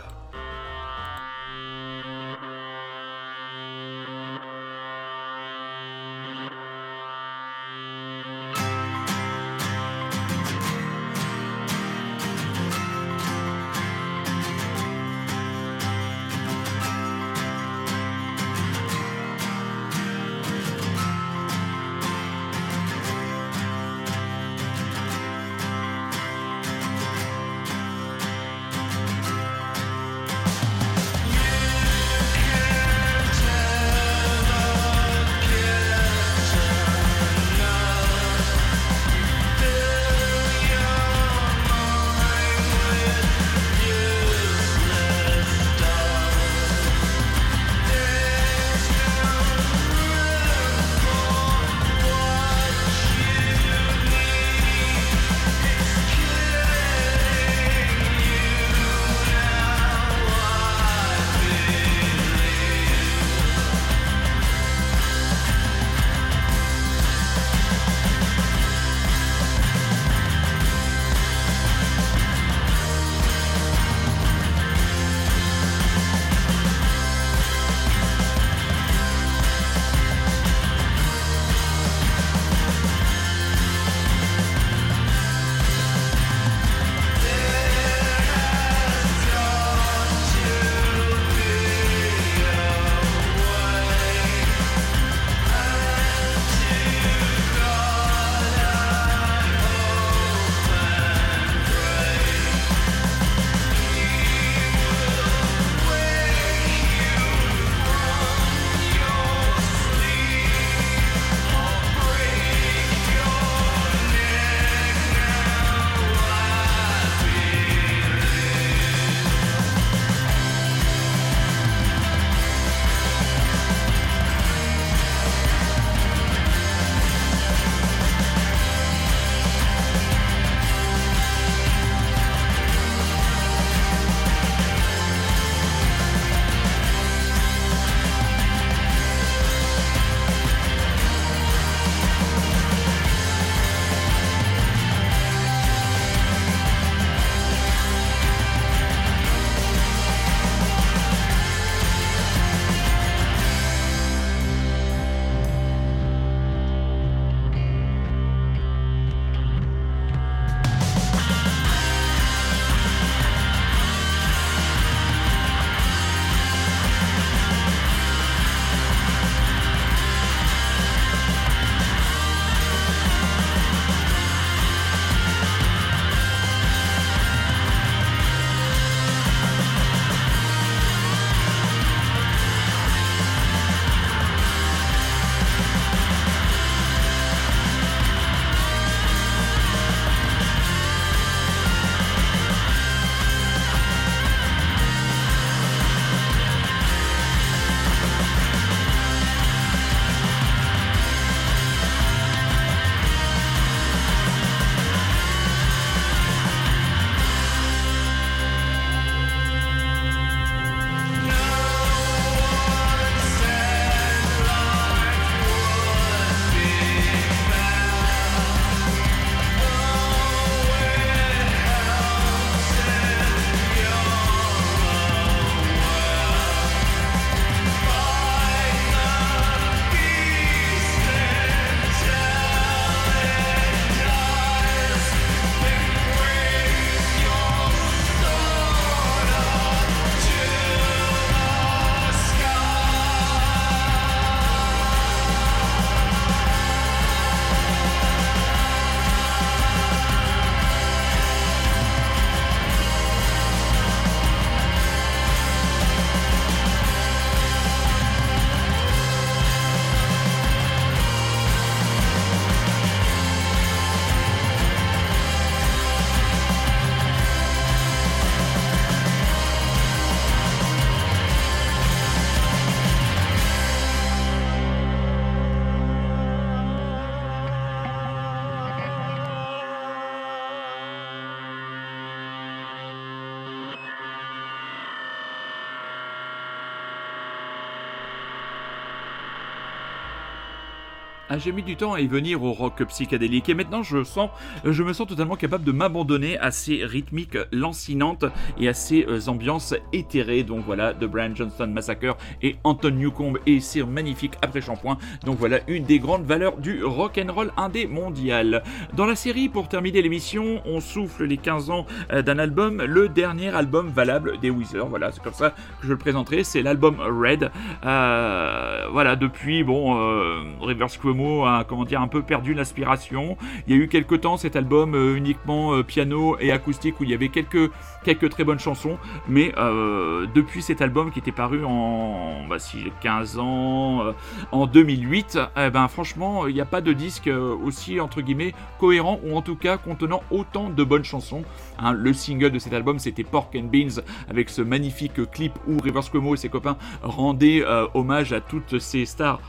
Ah, j'ai mis du temps à y venir au rock psychédélique et maintenant je sens, je me sens totalement capable de m'abandonner à ces rythmiques lancinantes et à ces euh, ambiances éthérées. Donc voilà, The Brian Johnston Massacre et Anton Newcomb et ses magnifiques après-shampoing. Donc voilà une des grandes valeurs du rock and roll indé mondial. Dans la série, pour terminer l'émission, on souffle les 15 ans euh, d'un album, le dernier album valable des Weezer. Voilà, c'est comme ça que je le présenterai. C'est l'album Red. Euh, voilà, depuis bon, euh, Rivers Cuomo a comment dire un peu perdu l'aspiration. Il y a eu quelques temps cet album euh, uniquement euh, piano et acoustique où il y avait quelques quelques très bonnes chansons, mais euh, depuis cet album qui était paru en bah, si j'ai 15 ans, en 2008, eh ben franchement, il n'y a pas de disque aussi entre guillemets cohérent ou en tout cas contenant autant de bonnes chansons. Hein, le single de cet album, c'était Pork and Beans avec ce magnifique clip où Rivers Cuomo et ses copains rendaient hommage à toutes ces stars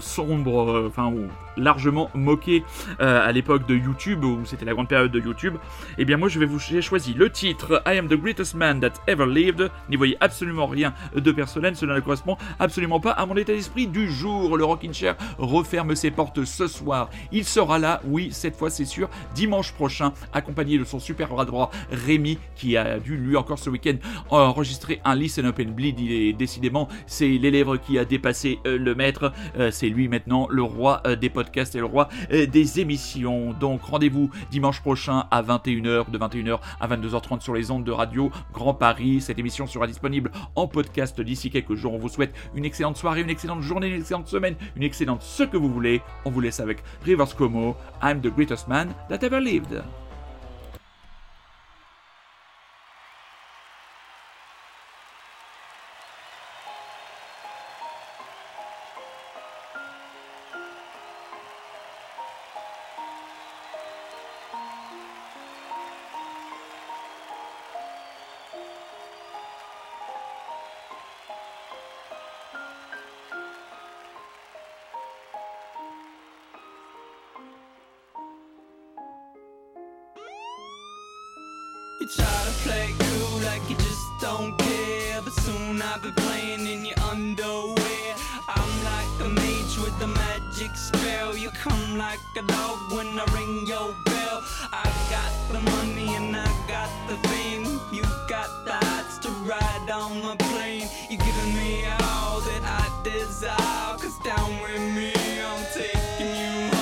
sombres, enfin largement moquées euh, à l'époque de YouTube où c'était la grande période de YouTube. Et bien moi je vais vous j'ai choisi le titre I am the greatest man that ever lived. N'y voyez absolument rien de personnel, cela ne correspond absolument pas à mon état d'esprit du jour. Le Rockin' Chair referme ses portes ce soir. Il sera là, oui, cette fois c'est sûr, dimanche prochain, accompagné de son super bras droit Rémi, qui a dû lui encore ce week-end enregistrer un Listen Up and Bleed. Il est décidément, c'est l'élève qui a dépassé euh, le maître. Euh, c'est lui maintenant le roi des podcasts et le roi euh, des émissions. Donc rendez-vous dimanche prochain à 21h, de 21h à 22h30 sur les ondes de radio Grand Paris. Cette émission sera disponible en podcast d'ici quelques jours. On vous souhaite une excellente soirée, une excellente journée, une excellente semaine, une excellente ce que vous voulez. On vous laisse avec Rivers Como, I'm the greatest man that ever lived. Try to play cool like you just don't care, but soon I'll be playing in your underwear. I'm like a mage with a magic spell. You come like a dog when I ring your bell. I got the money and I got the fame. You got the odds to ride on the plane. You're giving me all that I desire. Cause down with me, I'm taking you high.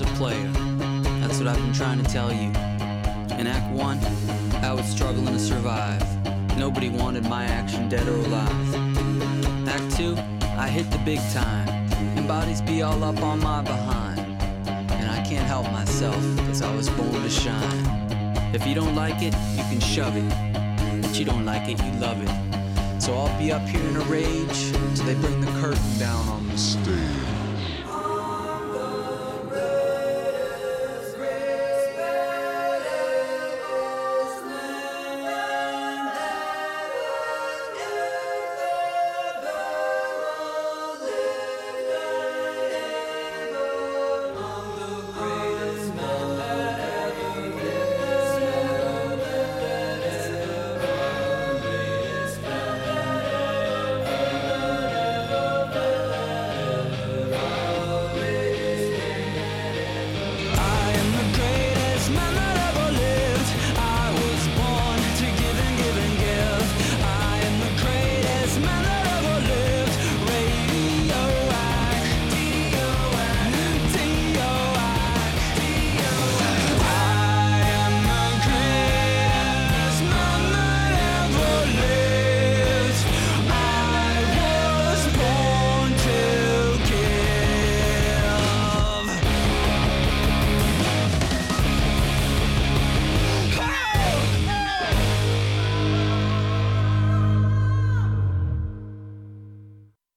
Is a player. That's what I've been trying to tell you. In Act 1, I was struggling to survive. Nobody wanted my action dead or alive. Act 2, I hit the big time, and bodies be all up on my behind. And I can't help myself, cause I was born to shine. If you don't like it, you can shove it. But you don't like it, you love it. So I'll be up here in a rage till they bring the curtain down on the stage.